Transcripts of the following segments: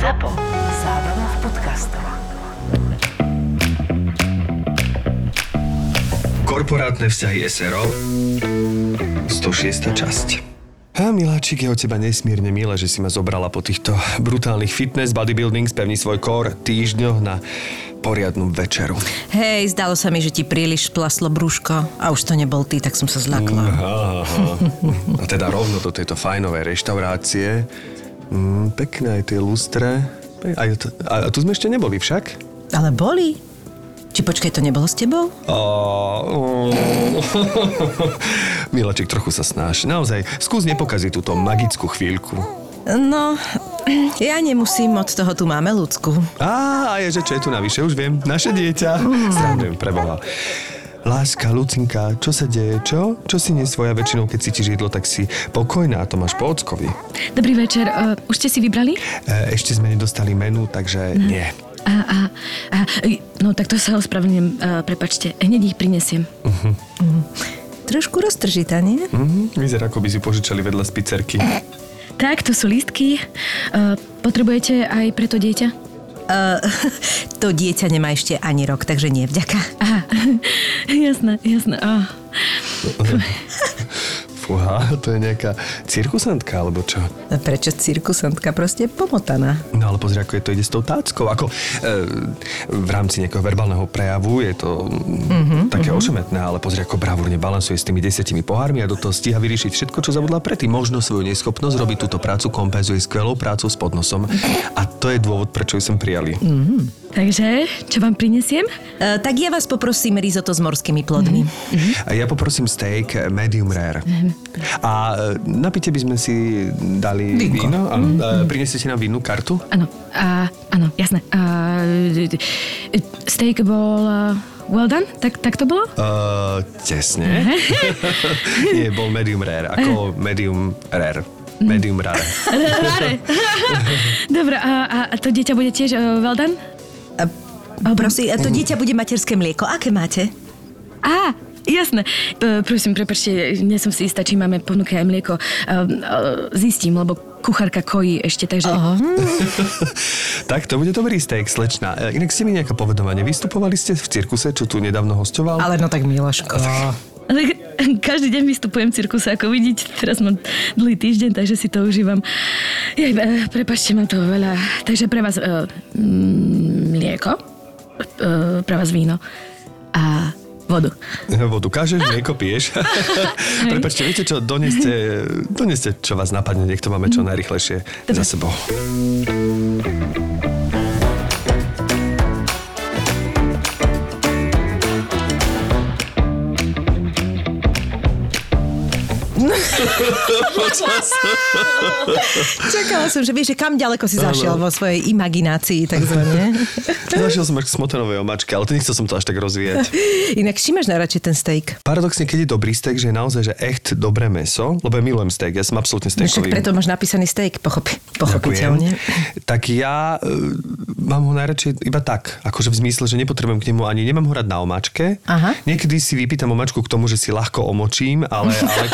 ZAPO. Zábrná v podcastov. Korporátne vzťahy SRO 106. časť. A miláčik, je od teba nesmierne milé, že si ma zobrala po týchto brutálnych fitness, bodybuilding, spevni svoj kór týždňoch na poriadnu večeru. Hej, zdalo sa mi, že ti príliš splaslo brúško a už to nebol ty, tak som sa zlakla. Aha, aha. A teda rovno do tejto fajnovej reštaurácie. Mm, pekné aj tie lustre. A, to, a tu sme ešte neboli však? Ale boli. Či počkaj, to nebolo s tebou? Oh, Milaček, trochu sa snáš. Naozaj, skús nepokaziť túto magickú chvíľku. No, ja nemusím, od toho tu máme ľudskú. Á, a je, že čo je tu navyše, už viem, naše dieťa. Srandujem, preboha. Láska, Lucinka, čo sa deje, čo? Čo si nesvoja väčšinou, keď cítiš jedlo, tak si pokojná, to máš po ockovi. Dobrý večer, uh, už ste si vybrali? E, ešte sme nedostali menu, takže nie. A, a, a, no tak to sa ospravedlňujem, uh, prepačte, hneď ich prinesiem. Trošku roztržitá, nie? Mhm, vyzerá, ako by si požičali vedľa z pizzerky. Tak, tu sú lístky. Uh, potrebujete aj pre to dieťa? Uh, to dieťa nemá ešte ani rok, takže nie, vďaka. Aha, jasné, jasné. Oh. Fúha, to je nejaká cirkusantka, alebo čo? Prečo cirkusantka proste pomotaná? No ale pozri, ako je to ide s tou táckou. Ako e, v rámci nejakého verbálneho prejavu je to mm-hmm, také mm-hmm. ošemetné, ale pozri, ako bravúrne balansuje s tými desiatimi pohármi a do toho stíha vyriešiť všetko, čo zabudla predtým. Možno svoju neschopnosť robiť túto prácu kompenzuje skvelou prácou s podnosom. A to je dôvod, prečo ju sem prijali. Mm. Takže, čo vám prinesiem? Uh, tak ja vás poprosím risotto s morskými plodmi. Mm-hmm. A ja poprosím steak medium rare. A e, na pite by sme si dali Vínko. víno. A, mm-hmm. Prinesiete nám vínu kartu? Áno, áno, jasné. A, steak bol uh, well done? Tak, tak to bolo? Uh, tesne. Nie, bol medium rare, ako medium rare. Medium rare. Rare. Dobre, a, a, to dieťa bude tiež uh, well done? Uh, prosím, to dieťa bude materské mlieko. Aké máte? Á, jasné. E, prosím, prepačte, nie som si istá, či máme ponuke aj mlieko. E, e, zistím, lebo kuchárka kojí ešte, takže... Aha. tak to bude dobrý steak, slečna. E, Inak ste mi nejaká povedomanie. Vystupovali ste v cirkuse, čo tu nedávno hostoval? Ale no tak Miloško. Ale každý deň vystupujem v cirkuse, ako vidíte. Teraz mám dlhý týždeň, takže si to užívam. Jej, e, prepačte, mám toho veľa. Takže pre vás uh, mlieko, uh, pre vás víno a vodu. Vodu kážeš, mlieko piješ. Prepačte, viete čo, doneste, doneste, čo vás napadne, nech to máme čo najrychlejšie za sebou. Čakala som, že vieš, že kam ďaleko si zašiel vo svojej imaginácii, takzvané. Zašiel som až k smotanovej omačke, ale to nechcel som to až tak rozvíjať. Inak čím máš najradšej ten steak? Paradoxne, keď je dobrý steak, že je naozaj že echt dobré meso, lebo ja milujem steak, ja som absolútne No však steakový. preto máš napísaný steak, pochopi, Ďakujem. pochopiteľne. Tak ja uh, mám ho najradšej iba tak, akože v zmysle, že nepotrebujem k nemu ani, nemám ho rád na omačke. Aha. Niekedy si vypýtam omačku k tomu, že si ľahko omočím, ale, ale,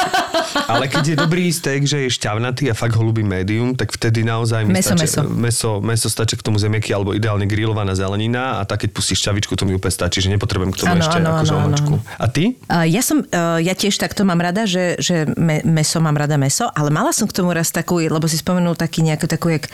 ale keď je dobrý steak, že je šťavnatý a fakt ho medium, tak vtedy naozaj Meso, stačí, meso. meso, meso stačí k tomu zemiaky alebo ideálne grillovaná zelenina a tak keď pustíš šťavičku, to mi úplne stačí, že nepotrebujem k tomu Áno, ešte áno, akože áno, omačku. A ty? Ja som, uh, ja tiež takto mám rada, že, že me, meso mám rada meso, ale mala som k tomu raz takú, lebo si spomenul taký nejakú takú jak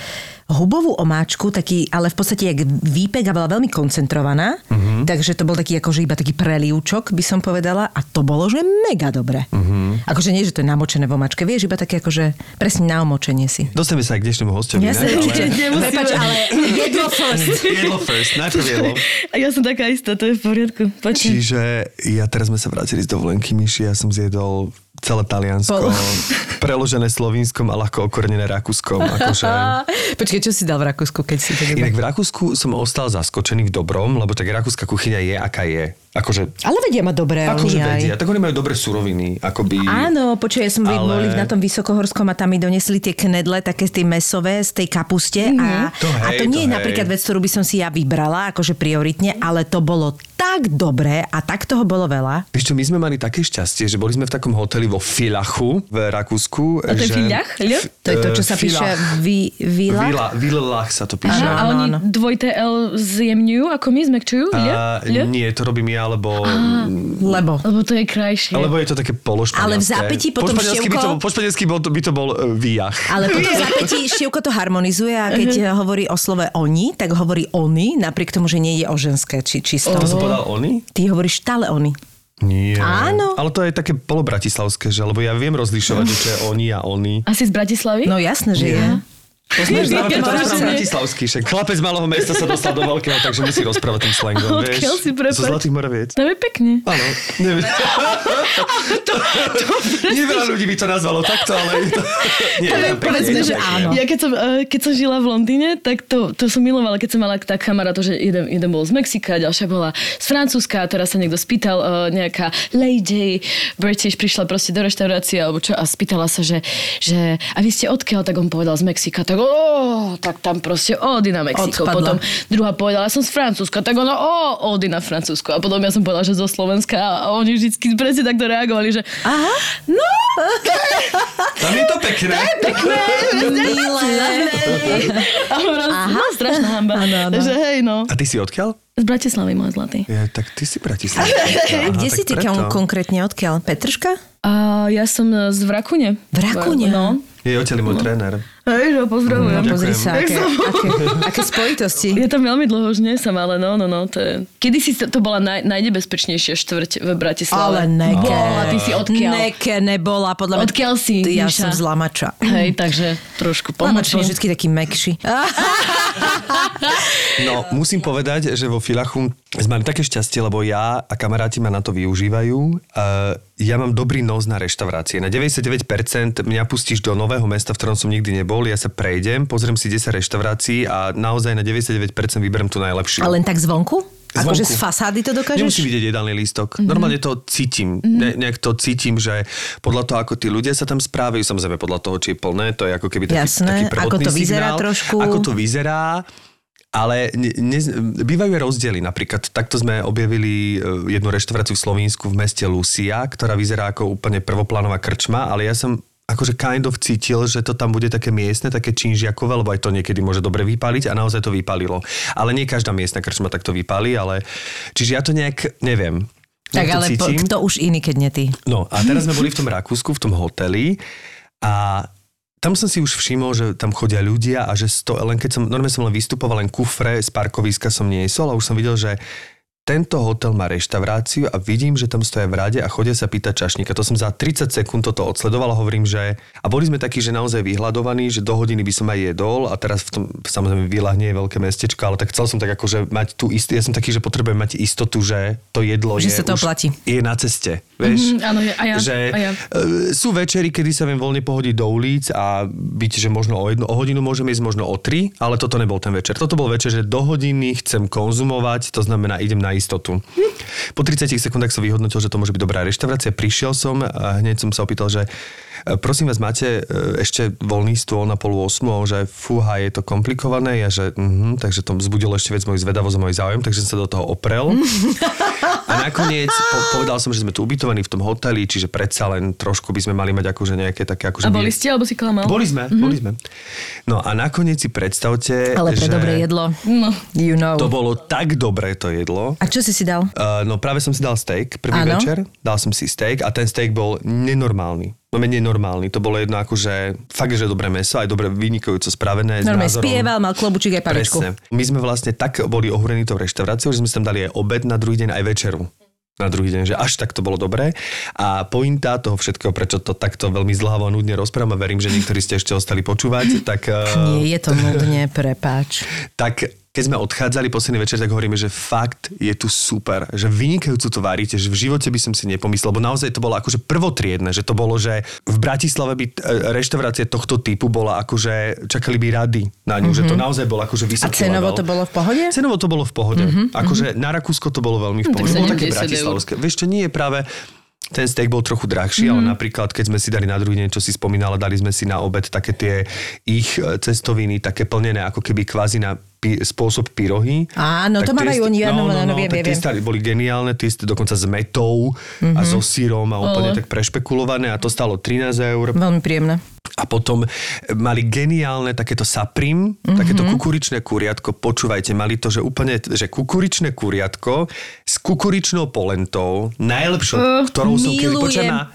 hubovú omáčku, taký, ale v podstate jak výpek a bola veľmi koncentrovaná, mm-hmm. takže to bol taký akože iba taký preliúčok, by som povedala, a to bolo, že mega dobre. Mm-hmm. Akože nie, že to je namočené v omáčke, vieš, iba také akože presne na omočenie si. Dostaneme sa aj k dnešnému hostovi. Ja ne? sa Ale- Prepač, ale jedlo first. Jedlo first, najprv jedlo. A ja som taká istá, to je v poriadku. Poďte. Čiže ja teraz sme sa vrátili z dovolenky, Myši, ja som zjedol celé Taliansko, Pol- preložené Slovínskom a ľahko okornené Rakúskom. Akože... Počkej, čo si dal v Rakúsku, keď si to Inak v Rakúsku som ostal zaskočený v dobrom, lebo tak rakúska kuchyňa je, aká je. Akože, Ale vedia ma dobre akože oni aj. vedia. Tak oni majú dobré suroviny. Akoby... Áno, počuj, ja som ale... Boli na tom vysokohorskom a tam mi donesli tie knedle, také z tej mesové, z tej kapuste. A, To a to hej, nie je to hej. napríklad vec, ktorú by som si ja vybrala, akože prioritne, ale to bolo tak dobré a tak toho bolo veľa. Vieš čo, my sme mali také šťastie, že boli sme v takom hoteli vo Filachu v Rakúsku. A to je že... Filach? To je to, čo sa píše Filach. vi, vila. Vila, Villach sa to píše. Áno, A oni áno. dvojité L zjemňujú, ako my, zmekčujú? Ľo? nie, to robím ja, lebo... Lebo. Lebo to je krajšie. Lebo je to také pološpanielské. Ale v zápätí potom po španielsky by to, po španielsky by to bol uh, výjach. Ale potom v zápätí Števko to harmonizuje a keď Mhm. hovorí o slove oni, tak hovorí oni, napriek tomu, že nie je o ženské či čisto. To som povedal oni? Ty hovoríš stále oni. Nie. Áno. Ale to je také polobratislavské, že lebo ja viem rozlišovať, že čo je oni a oni. Asi z Bratislavy? No jasné, že Nie. Poznáš, Moravce. rozprávam bratislavský, však chlapec z malého mesta sa dostal do veľkého, takže musí rozprávať tým slangom, vieš. Odkiaľ si, prepáč? Zo Zlatých Moraviec. Tam je pekne. Áno, neviem. Nie veľa ľudí by to nazvalo takto, ale to... Nie, to je to že áno. Ja keď som, eh, keď som žila v Londýne, tak to, to som milovala, keď som mala tak kamarátov, že jeden, jeden bol z Mexika, ďalšia bola z Francúzska a teraz sa niekto spýtal, eh, nejaká lady British prišla proste do reštaurácie alebo čo a spýtala sa, že, že a vy ste odkiaľ, tak on povedal z Mexika, tak o, tak tam proste Ody na Mexiko. Odpadla. Potom druhá povedala, som z Francúzska, tak ono o, Ody na Francúzsko. A potom ja som povedala, že zo Slovenska a oni vždycky presne takto reagovali, že Aha. no, Tam je to pekné. Milé. a raz, no, strašná hamba. Áno, áno. Takže hej, no. A ty si odkiaľ? Z Bratislavy, môj zlatý. Ja, tak ty si Bratislava. Kde si ty kon- konkrétne odkiaľ? Petrška? A ja som z Vrakune. V Rakune? No. Je odtiaľ môj tréner. Hej, že ho pozdravujem. Ďakujem. Pozri sa, aké, aké, aké spojitosti. Je tam veľmi dlho, už nie som, ale no, no, no, to je... Kedy si to, to bola naj, najnebezpečnejšia štvrť v Bratislave? Ale neke. Bola, ty si odkiaľ? Neke nebola, podľa mňa. Odkiaľ si, Ja Miša? som z Lamača. Hej, takže trošku Lamač bol pomočím. vždy taký mekší. No, musím povedať, že vo Filachu sme mali také šťastie, lebo ja a kamaráti ma na to využívajú. Uh, ja mám dobrý nos na reštaurácie. Na 99% mňa pustíš do nového mesta, v ktorom som nikdy nebol. Ja sa prejdem, pozriem si 10 reštaurácií a naozaj na 99% vyberiem tú najlepšiu. A len tak zvonku? Akože z fasády to dokážeš? Nemusím vidieť jedálny lístok. Mm-hmm. Normálne to cítim. Mm-hmm. Ne, nejak to cítim, že podľa toho, ako tí ľudia sa tam správajú, samozrejme podľa toho, či je plné, to je ako keby taký, Jasné. taký Ako prvotný to vyzerá signál. trošku. Ako to vyzerá. Ale ne, ne, bývajú aj rozdiely. Napríklad takto sme objavili e, jednu reštauráciu v Slovensku v meste Lucia, ktorá vyzerá ako úplne prvoplánová krčma, ale ja som akože kind of cítil, že to tam bude také miestne, také činžiakové, lebo aj to niekedy môže dobre vypáliť a naozaj to vypálilo. Ale nie každá miestna krčma takto vypálí, ale... Čiže ja to nejak, neviem. Tak ale po, kto už iný, keď nie ty? No a teraz sme boli v tom Rakúsku, v tom hoteli a tam som si už všimol, že tam chodia ľudia a že sto, len keď som, normálne som len vystupoval, len kufre z parkoviska som niesol a už som videl, že tento hotel má reštauráciu a vidím, že tam stoja v rade a chodia sa pýtať čašníka. To som za 30 sekúnd toto odsledoval a hovorím, že... A boli sme takí, že naozaj vyhľadovaní, že do hodiny by som aj jedol a teraz v tom, samozrejme, Vila nie je veľké mestečko, ale tak chcel som tak akože mať tú istú... Ja som taký, že potrebujem mať istotu, že to jedlo Že je sa to už, oplatí. je na ceste. Vieš? Mhm, áno, a ja, že a ja. e, sú večery, kedy sa viem voľne pohodiť do ulic a byť, že možno o, jednu, o hodinu môžem ísť, možno o tri, ale toto nebol ten večer. Toto bol večer, že do hodiny chcem konzumovať, to znamená idem na istotu. Po 30 sekundách som vyhodnotil, že to môže byť dobrá reštaurácia. Prišiel som a hneď som sa opýtal, že e, prosím vás, máte e, ešte voľný stôl na polu 8, a on, že fúha, je to komplikované, ja že mhm, takže to vzbudilo ešte viac môj zvedavosť a môj záujem, takže som sa do toho oprel. A nakoniec po- povedal som, že sme tu ubytovaní v tom hoteli, čiže predsa len trošku by sme mali mať akože nejaké také akože... A boli ste, alebo si klamal? Boli sme, mm-hmm. boli sme. No a nakoniec si predstavte, Ale pre že dobré jedlo. No. You know. to bolo tak dobré to jedlo. A čo si si dal? Uh, no práve som si dal steak prvý Áno. večer. Dal som si steak a ten steak bol nenormálny. No nenormálny. To bolo jedno akože fakt, že dobré meso, aj dobre vynikajúco spravené. Normálne názorom. spieval, mal klobučík aj paličku. Presne. My sme vlastne tak boli ohúrení tou reštauráciou, že sme tam dali aj obed na druhý deň, aj večeru na druhý deň, že až tak to bolo dobré. A pointa toho všetkého, prečo to takto veľmi zdlhavo a nudne rozprávam a verím, že niektorí ste ešte ostali počúvať, tak, eh, Nie je to nudne, prepáč. tak keď sme odchádzali posledný večer, tak hovoríme, že fakt je tu super, že vynikajúco to varíte, že v živote by som si nepomyslel, lebo naozaj to bolo akože prvotriedne, že to bolo, že v Bratislave by e, reštaurácia tohto typu bola akože, čakali by rady na ňu, mm-hmm. že to naozaj bolo akože A vysoký cenovo level. to bolo v pohode? Cenovo to bolo v pohode. Mm-hmm. Akože na Rakúsko to bolo veľmi v tak pohode. Bolo také 70 eur. bratislavské. Vieš, čo nie je práve ten steak bol trochu drahší, mm. ale napríklad, keď sme si dali na druhý deň, čo si spomínala, dali sme si na obed také tie ich e, cestoviny, také plnené ako keby kvázi na pi- spôsob pyrohy. Áno, to Tak mávajú sti- oni, áno, no, no, áno, no, viem, tak viem, tie boli geniálne, tie ste dokonca s metou mm-hmm. a so sírom a úplne Ale. tak prešpekulované a to stalo 13 eur. Veľmi príjemné. A potom mali geniálne takéto saprim, mm-hmm. takéto kukuričné kuriatko. Počúvajte, mali to, že úplne, že kukuričné kuriatko s kukuričnou polentou, najlepšou, Uh, ktorou som kedy počaná.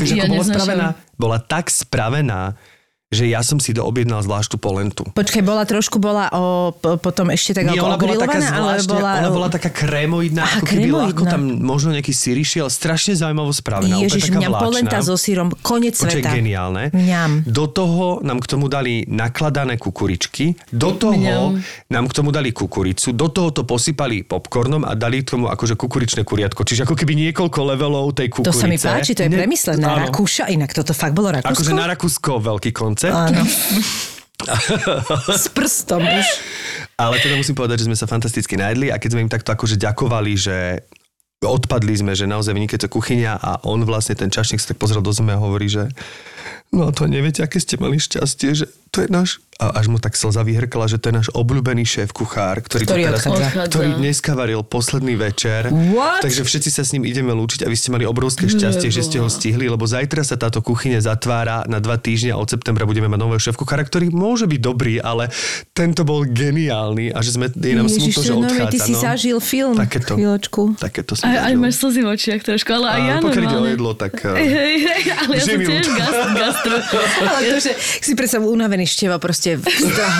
vieš, Ja neznášam. spravená? Bola tak spravená, že ja som si doobjednal zvláštnu polentu. Počkaj, bola trošku, bola o, po- potom ešte tak Nie, ona bola taká ogrilovaná, ale zvláštne, bola... ona bola taká krémoidná, Aha, ako keby ľahko tam možno nejaký syr išiel, strašne zaujímavo spravená, Ježiš, mňam vláčna. polenta so sírom, konec Počkaj, sveta. geniálne. Mňam. Do toho nám k tomu dali nakladané kukuričky, do toho Mňam. nám k tomu dali kukuricu, do toho to posypali popcornom a dali k tomu akože kukuričné kuriatko. Čiže ako keby niekoľko levelov tej To kukurice. sa mi páči, to je Ne- premyslené. Rakúša, inak toto fakt bolo Rakúsko? Akože na Rakúsko veľký koncept. Áno. S prstom už. Ale teda musím povedať, že sme sa fantasticky najedli a keď sme im takto akože ďakovali, že odpadli sme, že naozaj vynikajúca kuchyňa a on vlastne, ten čašník sa tak pozrel do zeme a hovorí, že no to neviete, aké ste mali šťastie, že to je náš... A až mu tak slza vyhrkala, že to je náš obľúbený šéf kuchár, ktorý, Ktorý tu teraz, odchádza. ktorý dneska varil posledný večer. What? Takže všetci sa s ním ideme lúčiť a vy ste mali obrovské šťastie, že ste ho stihli, lebo zajtra sa táto kuchyňa zatvára na dva týždne a od septembra budeme mať nového šéf kuchára, ktorý môže byť dobrý, ale tento bol geniálny a že sme, je nám Ježiš, smutno, že odchádza. ty si no. zažil film. Takéto. Chvíľočku. Takéto som Aj, aj máš slzy v očiach trošku, ale aj ja pokiaľ ide o jedlo, tak... Hej, hej, ale ja som tiež. Ale to, že si predstav unavený števa, proste v-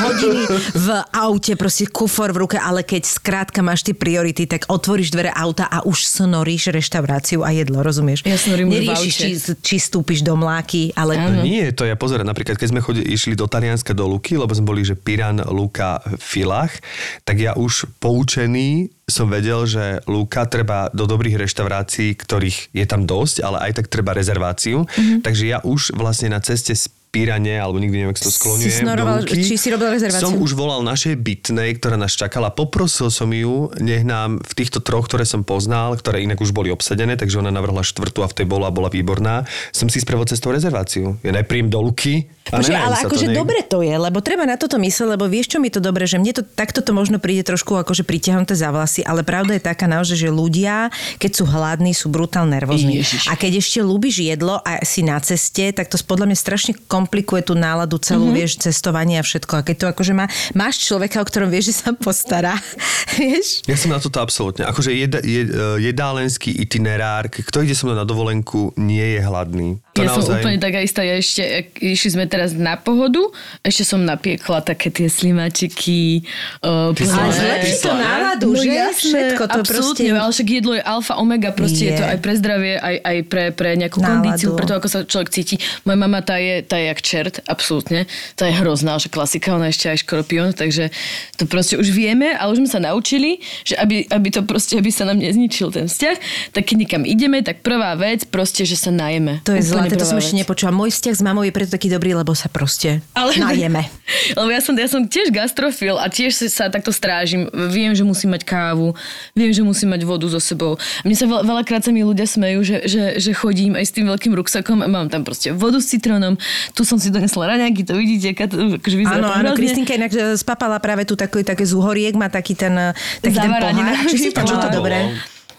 hodiny v aute, proste kufor v ruke, ale keď skrátka máš tie priority, tak otvoríš dvere auta a už snoríš reštauráciu a jedlo, rozumieš? Ja snorím Neriešiš, či, či stúpiš do mláky, ale... No nie, to ja pozerám, napríklad keď sme chodili, išli do Talianska do Luky, lebo sme boli, že Piran, Luka, Filach, tak ja už poučený som vedel, že Luka treba do dobrých reštaurácií, ktorých je tam dosť, ale aj tak treba rezerváciu. Mm-hmm. Takže ja už vlastne na ceste z Pirane, alebo nikdy neviem, ako to skloňujem, Si snoroval- či si robil rezerváciu? Som už volal našej bytnej, ktorá nás čakala. Poprosil som ju, nech nám v týchto troch, ktoré som poznal, ktoré inak už boli obsadené, takže ona navrhla štvrtú a v tej bola, bola výborná, som si spravil cestou rezerváciu. Ja najprím do Luky a ale akože to, ne- dobre to je, lebo treba na toto mysleť, lebo vieš, čo mi to dobre, že mne to takto to možno príde trošku akože pritiahnuté za vlasy, ale pravda je taká naozaj, že ľudia, keď sú hladní, sú brutálne nervózni. Ježiš. A keď ešte ľúbiš jedlo a si na ceste, tak to podľa mňa strašne komplikuje tú náladu celú, mm-hmm. vieš, cestovanie a všetko. A keď to akože má, máš človeka, o ktorom vieš, že sa postará, vieš? Ja som na toto absolútne. Akože jed, jed, jedálenský itinerár, kto ide so mnou na dovolenku, nie je hladný. To Ja som naozaj... úplne taká istá. Ja ešte, išli sme teraz na pohodu, ešte som napiekla také tie slimačiky. Uh, Ty Ale zlepší to náladu, No že? jasné, Všetko to absolútne, proste... ale však jedlo je alfa, omega, proste je. Je. to aj pre zdravie, aj, aj pre, pre nejakú Náladu. kondíciu, pre to, ako sa človek cíti. Moja mama, tá je, tá je jak čert, absolútne. Tá je hrozná, že klasika, ona ešte aj škorpión, takže to proste už vieme, ale už sme sa naučili, že aby, aby to proste, aby sa nám nezničil ten vzťah, tak keď nikam ideme, tak prvá vec proste, že sa najeme. To je zlaté, to som ešte nepočula. Môj vzťah s mamou je preto taký dobrý, lebo sa proste Ale... najeme. Lebo ja som, ja som tiež gastrofil a tiež sa takto strážim. Viem, že musím mať kávu, viem, že musím mať vodu so sebou. Mne sa veľ, veľakrát sa mi ľudia smejú, že, že, že chodím aj s tým veľkým ruksakom a mám tam proste vodu s citrónom. Tu som si donesla raňaky, to vidíte, aká to, akože vyzerá Áno, áno. Kristinka inak e, spapala práve tu taký, také z uhoriek, má taký ten, e, taký ten Zavaranina. pohár. Či si to A čo mala to dobre?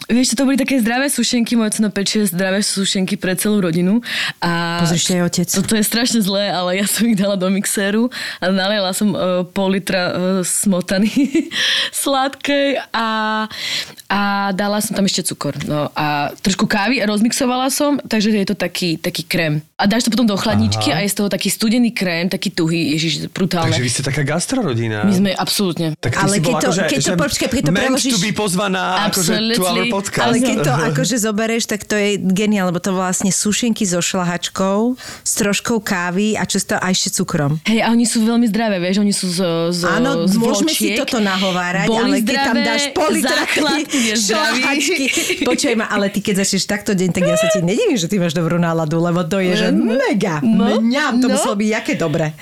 Vieš, to boli také zdravé sušenky, moje ceno pečie zdravé sušenky pre celú rodinu. A Pozri, ešte aj otec. To, to je strašne zlé, ale ja som ich dala do mixéru a naliela som uh, pol litra uh, smotany sladkej a, a dala som tam ešte cukor. No, a trošku kávy a rozmixovala som, takže je to taký, taký krém. A dáš to potom do chladničky Aha. a je z toho taký studený krém, taký tuhý, ježiš, brutálne. Takže vy ste taká gastrorodina. My sme absolútne. Tak Ale si keď to- akože, keď to- že počkaj, keď to preložíš- to pozvaná akože podcast. Ale keď to akože zoberieš, tak to je geniál, lebo to vlastne sušenky so šlahačkou, s troškou kávy a často aj ešte cukrom. Hej, a oni sú veľmi zdravé, vieš, oni sú z, z Áno, z môžeme si vločiek. toto nahovárať, Boli ale keď tam zdravé, dáš pol litra základ je zdravý. Počuj ma, ale ty keď začneš takto deň, tak ja sa ti nedivím, že ty máš dobrú náladu, lebo to je, že mega. No, Mňam, to no. muselo byť jaké dobré.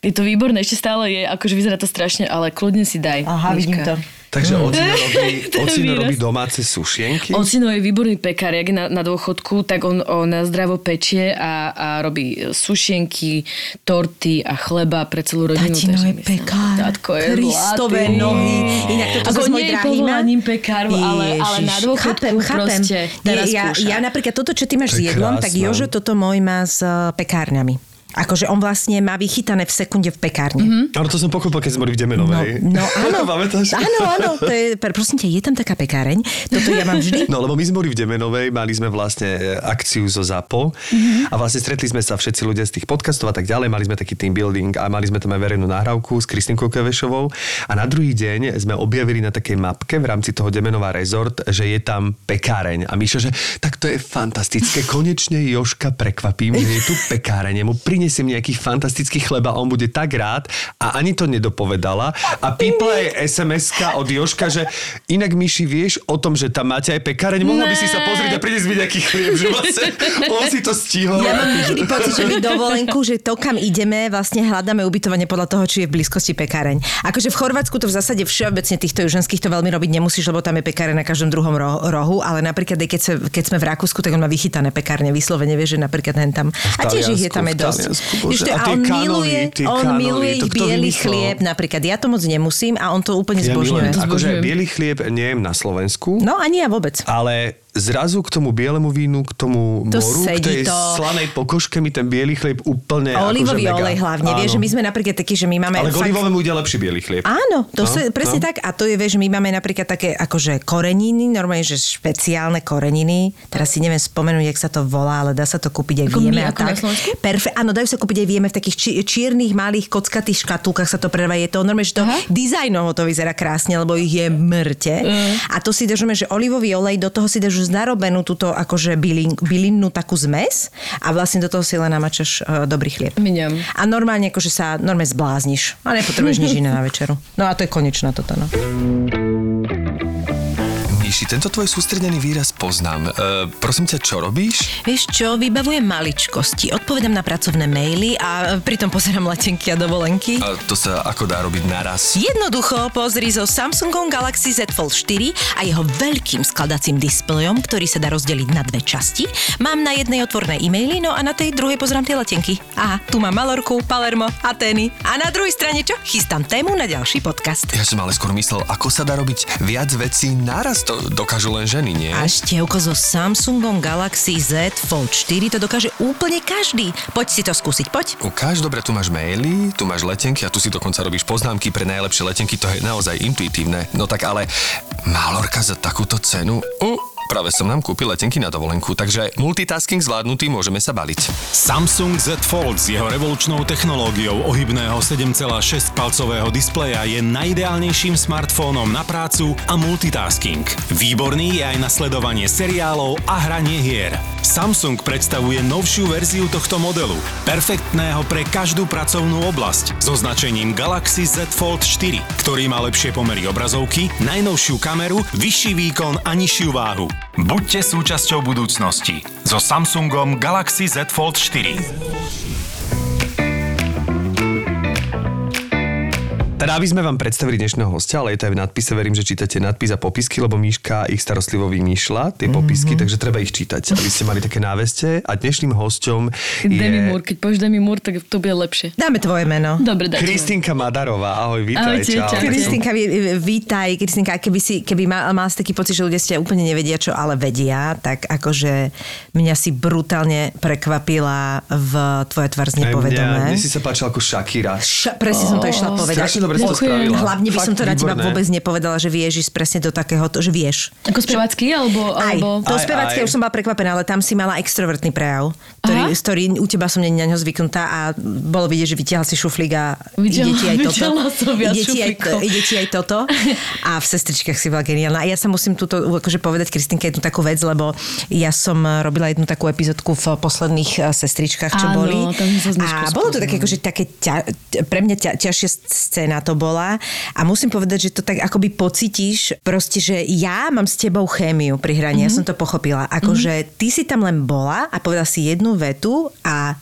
Je to výborné, ešte stále je, akože vyzerá to strašne, ale kľudne si daj. Aha, vidím to. Takže ocino robí, Ten ocino výraz. robí domáce sušienky. Ocino je výborný pekár, jak je na, na dôchodku, tak on, on zdravo pečie a, a robí sušienky, torty a chleba pre celú rodinu. Tatino je myslím, pekár. Tatko je Kristové zlatý. nohy. Inak toto Ako nie je povolaním pekárov, ale, ale na dôchodku chápem, chápem. proste teraz ja, skúša. ja napríklad toto, čo ty máš To s je jedlom, tak. Jožo toto môj má s eh, pekárňami. Akože on vlastne má vychytané v sekunde v pekárni. Mm-hmm. Áno, to som pochopil, keď sme boli v Demenovej. No, no áno. Áno, áno. To je, prosím ťa, je tam taká pekáreň. Toto ja mám vždy. No, lebo my sme boli v Demenovej, mali sme vlastne e, akciu zo ZAPO mm-hmm. a vlastne stretli sme sa všetci ľudia z tých podcastov a tak ďalej, mali sme taký team building a mali sme tam aj verejnú nahrávku s Kristinkou Kevešovou a na druhý deň sme objavili na takej mapke v rámci toho Demenová rezort, že je tam pekáreň a Míša, že tak to je fantastické, konečne Joška prekvapím, že je tu pekáreň, mu prinesiem nejaký fantastický chleba, on bude tak rád a ani to nedopovedala a pípla jej SMS-ka od Joška, že inak Myši, vieš o tom, že tam máte aj pekáreň, mohla by si sa pozrieť a priniesť mi nejaký chlieb, že vlastne on si to stihol. Ja mám niekedy pocit, že my dovolenku, že to, kam ideme, vlastne hľadáme ubytovanie podľa toho, či je v blízkosti pekáreň. Akože v Chorvátsku to v zásade všeobecne týchto juženských to veľmi robiť nemusíš, lebo tam je pekáreň na každom druhom ro- rohu, ale napríklad aj keď, sa, keď sme v Rakúsku, tak on má vychytané pekárne, vyslovene vie, že napríklad hen tam. A tiež ich je tam aj dosť. Bože. Vieš, to- A on kanoly, miluje, on kanoly, miluje to biely vymyslel? chlieb napríklad. Ja to moc nemusím a on to úplne Ja zbožňuje. Akože biely chlieb nejem na Slovensku, No ani ja vôbec. ale zrazu k tomu bielemu vínu, k tomu To moru, k tej to. slanej pokožke mi ten biely chlieb úplne A olivový akože olej hlavne. Vieš, že my sme napríklad takí, že my máme... Ale k fakt- olivovému ide lepší biely chlieb. Áno, to No, no, presne no. tak. A to je, vieš, my máme napríklad také akože koreniny, normálne, že špeciálne koreniny. Teraz si neviem spomenúť, jak sa to volá, ale dá sa to kúpiť aj Ako v my, Jeme a ako tak. Perfe- áno, dajú sa kúpiť aj v Jeme v takých či- čiernych, malých, kockatých škatulkách sa to predáva. Je to normálne, že to Aha. dizajnovo to vyzerá krásne, lebo ich je mŕte. A to si držíme, že olivový olej, do toho si dáš už narobenú túto akože bylin, bylinnú takú zmes a vlastne do toho si len namačaš uh, dobrý chlieb. Mňam. A normálne akože sa normálne zblázniš. A nepotrebuješ nič iné na večeru. No a to je konečná toto, no. Míši, tento tvoj sústredený výraz poznám. E, prosím ťa, čo robíš? Vieš čo, vybavujem maličkosti, odpovedám na pracovné maily a pritom pozerám letenky a dovolenky. A to sa ako dá robiť naraz? Jednoducho pozri so Samsungom Galaxy Z Fold 4 a jeho veľkým skladacím displejom, ktorý sa dá rozdeliť na dve časti. Mám na jednej otvorné e-maily, no a na tej druhej pozerám tie letenky. Aha, tu mám Malorku, Palermo, Atény. A na druhej strane čo? Chystám tému na ďalší podcast. Ja som ale skôr myslel, ako sa dá robiť viac vecí naraz. To dokážu len ženy, nie? A števko so Samsungom Galaxy Z Fold 4 to dokáže úplne každý. Poď si to skúsiť, poď. Ukáž, dobre, tu máš maily, tu máš letenky a tu si dokonca robíš poznámky pre najlepšie letenky, to je naozaj intuitívne. No tak ale, Malorka za takúto cenu? Uh, práve som nám kúpil letenky na dovolenku, takže multitasking zvládnutý, môžeme sa baliť. Samsung Z Fold s jeho revolučnou technológiou ohybného 7,6 palcového displeja je najideálnejším smartfónom na prácu a multitasking. Výborný je aj na sledovanie seriálov a hranie hier. Samsung predstavuje novšiu verziu tohto modelu, perfektného pre každú pracovnú oblasť, so značením Galaxy Z Fold 4, ktorý má lepšie pomery obrazovky, najnovšiu kameru, vyšší výkon a nižšiu váhu. Buďte súčasťou budúcnosti so Samsungom Galaxy Z Fold 4. Teda aby sme vám predstavili dnešného hostia, ale je to aj v nadpise, verím, že čítate nadpis a popisky, lebo Míška ich starostlivo vymýšľa, tie popisky, takže treba ich čítať, aby ste mali také náveste. A dnešným hosťom Demi je Moore, keď povieš Demi Moore, tak to bude lepšie. Dáme tvoje meno. Dobre, dajte. Kristinka Madarová. Ahoj, vítaj. Ahojte, čau. čaute. Kristinka, ví- vítaj. Kristinka, keby, si, keby mal, mal si taký pocit, že ľudia ste úplne nevedia, čo ale vedia, tak akože mňa si brutálne prekvapila v tvoje tvár z nepovedomé. Mne, mne si sa páčila ako Shakira. Š- presne som to išla povedať. Dobre si to spravila. Hlavne by som Fakt to na teba vôbec nepovedala, že vieš ísť presne do takého, že vieš. Ako spevacký, alebo... Aj, alebo... to Aj, už som bola prekvapená, ale tam si mala extrovertný prejav, ktorý, Aha. z ktorý u teba som není na ňo zvyknutá a bolo vidieť, že vytiahla si šuflík a ide Vytiahla- ti aj toto. som ide, ti aj, šuflíkov. ide ti aj toto. A v sestričkách si bola geniálna. A ja sa musím túto akože povedať, Kristinke, jednu takú vec, lebo ja som robila jednu takú epizódku v posledných eh, sestričkách, čo Áno, boli. a bolo to také, akože také ťa, pre mňa ťa, ťažšia scéna to bola. A musím povedať, že to tak akoby pocítiš, proste, že ja mám s tebou chémiu pri hraní, ja som to pochopila. Akože ty si tam len bola a povedala si jednu vetu a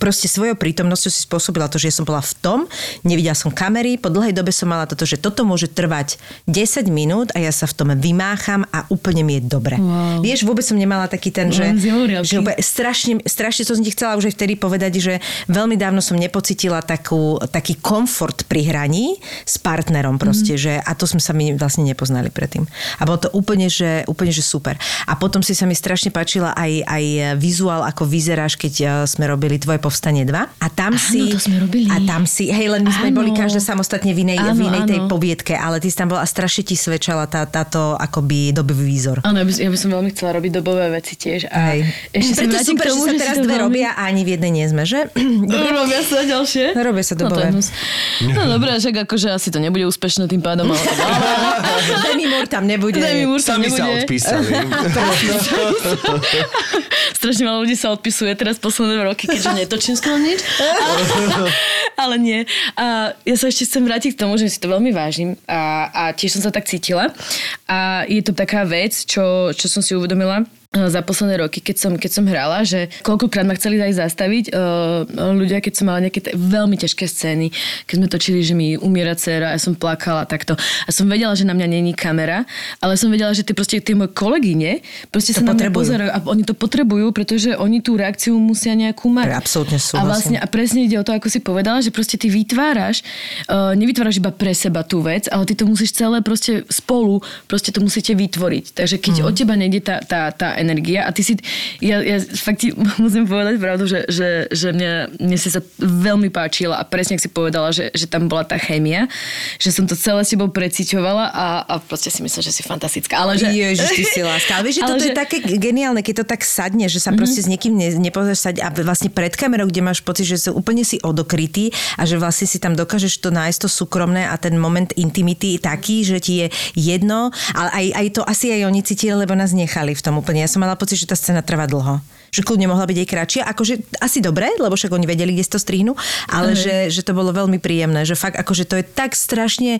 proste svojou prítomnosťou si spôsobila to, že som bola v tom, nevidela som kamery, po dlhej dobe som mala toto, že toto môže trvať 10 minút a ja sa v tom vymácham a úplne mi je dobre. Wow. Vieš, vôbec som nemala taký ten, že, že úplne strašne, strašne som ti chcela už aj vtedy povedať, že veľmi dávno som nepocitila takú, taký komfort pri hraní s partnerom proste, Mhm. že a to sme sa my vlastne nepoznali predtým. A bolo to úplne, že, úplne, že super. A potom si sa mi strašne páčila aj, aj vizuál, ako vyzeráš, keď eh, sme robili Tvoje povstanie 2. A tam si... to sme robili. A tam si, hej, len my sme Áno. boli každá samostatne v inej, Áno, v inej tej áno. poviedke, ale ty si tam bola a strašne ti svedčala tá, táto akoby dobový výzor. Áno, ja by, ja by som veľmi chcela robiť dobové veci tiež. A Hej. ešte Preto vrátim super, tomu, že sa teraz dve veľmi- robia a ani v jednej nie sme, že? Robia sa ďalšie? No, robia sa No, dobové. hnus. no dobré, však akože asi to nebude úspešné tým pádom, ale Demi Moore tam nebude. Demi Moore tam Sami sa nebude. odpísali. Strašne málo ľudí sa odpisuje teraz posledné roky, keďže netočím skoro nič. Ale, ale nie. A ja sa ešte chcem vrátiť k tomu, že si to veľmi vážim a, a tiež som sa tak cítila. A je to taká vec, čo, čo som si uvedomila za posledné roky, keď som, keď som hrala, že koľkokrát ma chceli aj zastaviť uh, ľudia, keď som mala nejaké t- veľmi ťažké scény, keď sme točili, že mi umiera dcera, ja som plakala takto. A som vedela, že na mňa není kamera, ale som vedela, že tie proste tie moje kolegyne proste To sa na mňa potrebujú. pozerajú a oni to potrebujú, pretože oni tú reakciu musia nejakú mať. Absolútne A súhlasím. vlastne a presne ide o to, ako si povedala, že proste ty vytváraš, uh, nevytváraš iba pre seba tú vec, ale ty to musíš celé proste spolu, proste to musíte vytvoriť. Takže keď Mhm. od teba nejde tá, tá, tá energia a ty si, ja, ja fakt ti musím povedať pravdu, že, že, že mne, mne si sa veľmi páčila a presne ak si povedala, že, že tam bola tá chémia, že som to celé s tebou preciťovala a, a proste si myslím, že si fantastická. Ale že... Ježiš, ty si láska. Ale vieš, že Ale toto že- je také geniálne, keď to tak sadne, že sa proste s niekým ne, nepozrieš sať a vlastne pred kamerou, kde máš pocit, že sú úplne si odokrytý a že vlastne si tam dokážeš to nájsť to súkromné a ten moment intimity taký, že ti je jedno, ale aj, aj to asi aj oni cítili, lebo nás nechali v tom úplne. Ja som mala pocit, že tá scéna trvá dlho. Že kľudne mohla byť aj kratšia. Akože asi dobre, lebo však oni vedeli, kde si to strihnú, ale že, že to bolo veľmi príjemné. Že fakt akože to je tak strašne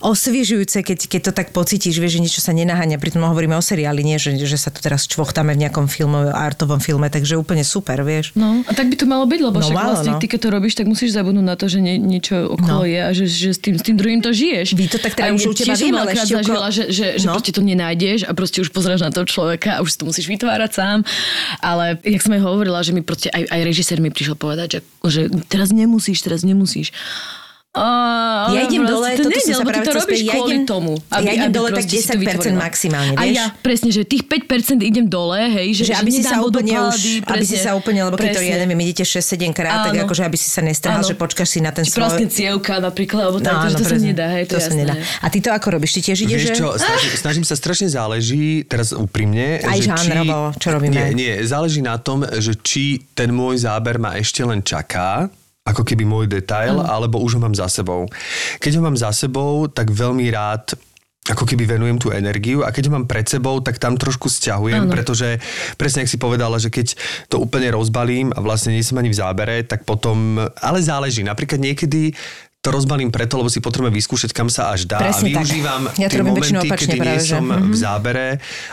osviežujúce, keď, keď to tak pocítiš, vieš, že niečo sa nenaháňa. Pritom hovoríme o seriáli, nie, že, že sa tu teraz čvochtáme v nejakom filme, artovom filme, takže úplne super, vieš. No, a tak by to malo byť, lebo No, však malo, vlastne no. ty keď to robíš, tak musíš zabudnúť na to, že nie, niečo okolo No. je a že, že s, tým, s tým druhým to žiješ. Vy to tak teda už u teba viem, ale Števko- zažila, že, že, že No. proste to nenájdeš a proste už pozrieš na toho človeka a už si to musíš vytvárať sám. Ale jak som aj hovorila, že mi proste aj, aj režisér mi prišiel povedať, že, že teraz nemusíš, teraz nemusíš. A, Ja idem dole, to toto nejde, som sa práve to robíš spýtať, ja idem- tomu. ja idem dole tak proste si to 10% vytvorila. maximálne, A vieš? ja, presne, že tých 5% idem dole, hej, že, Že aby si sa úplne už, vodopády, aby si presne, sa úplne, lebo keď to, ja presne. neviem, idete 6-7 krát, tak akože aby si sa nestrhal, Áno. že počkáš si na ten Či svoj... praskne cievka napríklad, alebo tak, áno, to, sa presne. nedá, hej, to, to je sa jasné. nedá. A ty to ako robíš? Ty tiež ideš, Vieš že... čo, snažím, snažím sa strašne záleží, teraz úprimne, Aj že žánrovo, čo robíme. Nie, nie, záleží na tom, že či ten môj záber ma ešte len čaká, ako keby môj detail, alebo už ho mám za sebou. Keď ho mám za sebou, tak veľmi rád ako keby venujem tú energiu a keď ho mám pred sebou, tak tam trošku sťahujem, Áno. pretože presne ak si povedala, že keď to úplne rozbalím a vlastne nie som ani v zábere, tak potom, ale záleží. Napríklad niekedy to rozbalím preto, lebo si potrebujem vyskúšať, kam sa až dá Presne a tak. využívam Ja to tie momenty, opačne kedy nie práve, že- som Mhm. v zábere,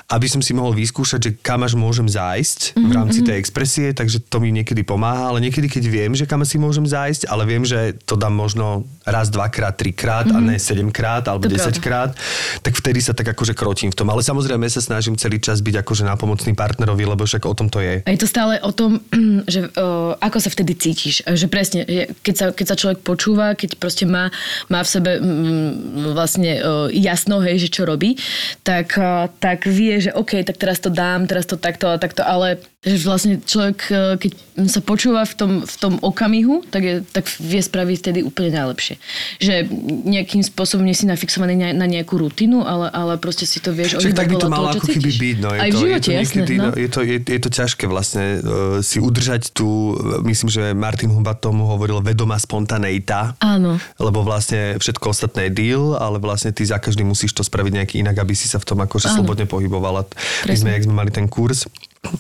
aby som si mohol vyskúšať, že kam až môžem zájsť v rámci tej expresie, takže to mi niekedy pomáha, ale niekedy, keď viem, že kam si môžem zájsť, ale viem, že to dám možno raz, dvakrát, trikrát a ne sedemkrát alebo To desaťkrát, tak vtedy sa tak akože krotím v tom. Ale samozrejme sa snažím celý čas byť akože nápomocný partnerovi, lebo však o tom to je. A je to stále o tom, že o, ako sa vtedy cítiš. Že presne, keď sa, keď sa človek počúva, keď proste má, má v sebe mm, vlastne o, jasno, hej, že čo robí, tak, o, tak vie, že OK, tak teraz to dám, teraz to takto a takto, ale Takže vlastne človek, e, keď sa počúva v tom, v tom okamihu, tak, je, tak vie spraviť vtedy úplne najlepšie. Že nejakým spôsobom nie si nafixovaný na, na nejakú rutinu, ale, ale proste si to vieš Však tak by to malo ako keby byť. No, je Aj to, v živote, je to, jasné. niekedy, no. no, je, to, je, je to ťažké vlastne uh, si udržať tú, myslím, že Martin Humbat tomu hovoril vedomá spontaneita. Áno. Lebo vlastne všetko ostatné je deal, ale vlastne ty za každý musíš to spraviť nejak inak, aby si sa v tom akože Áno. slobodne pohybovala. My Presne. sme, jak sme mali ten kurz,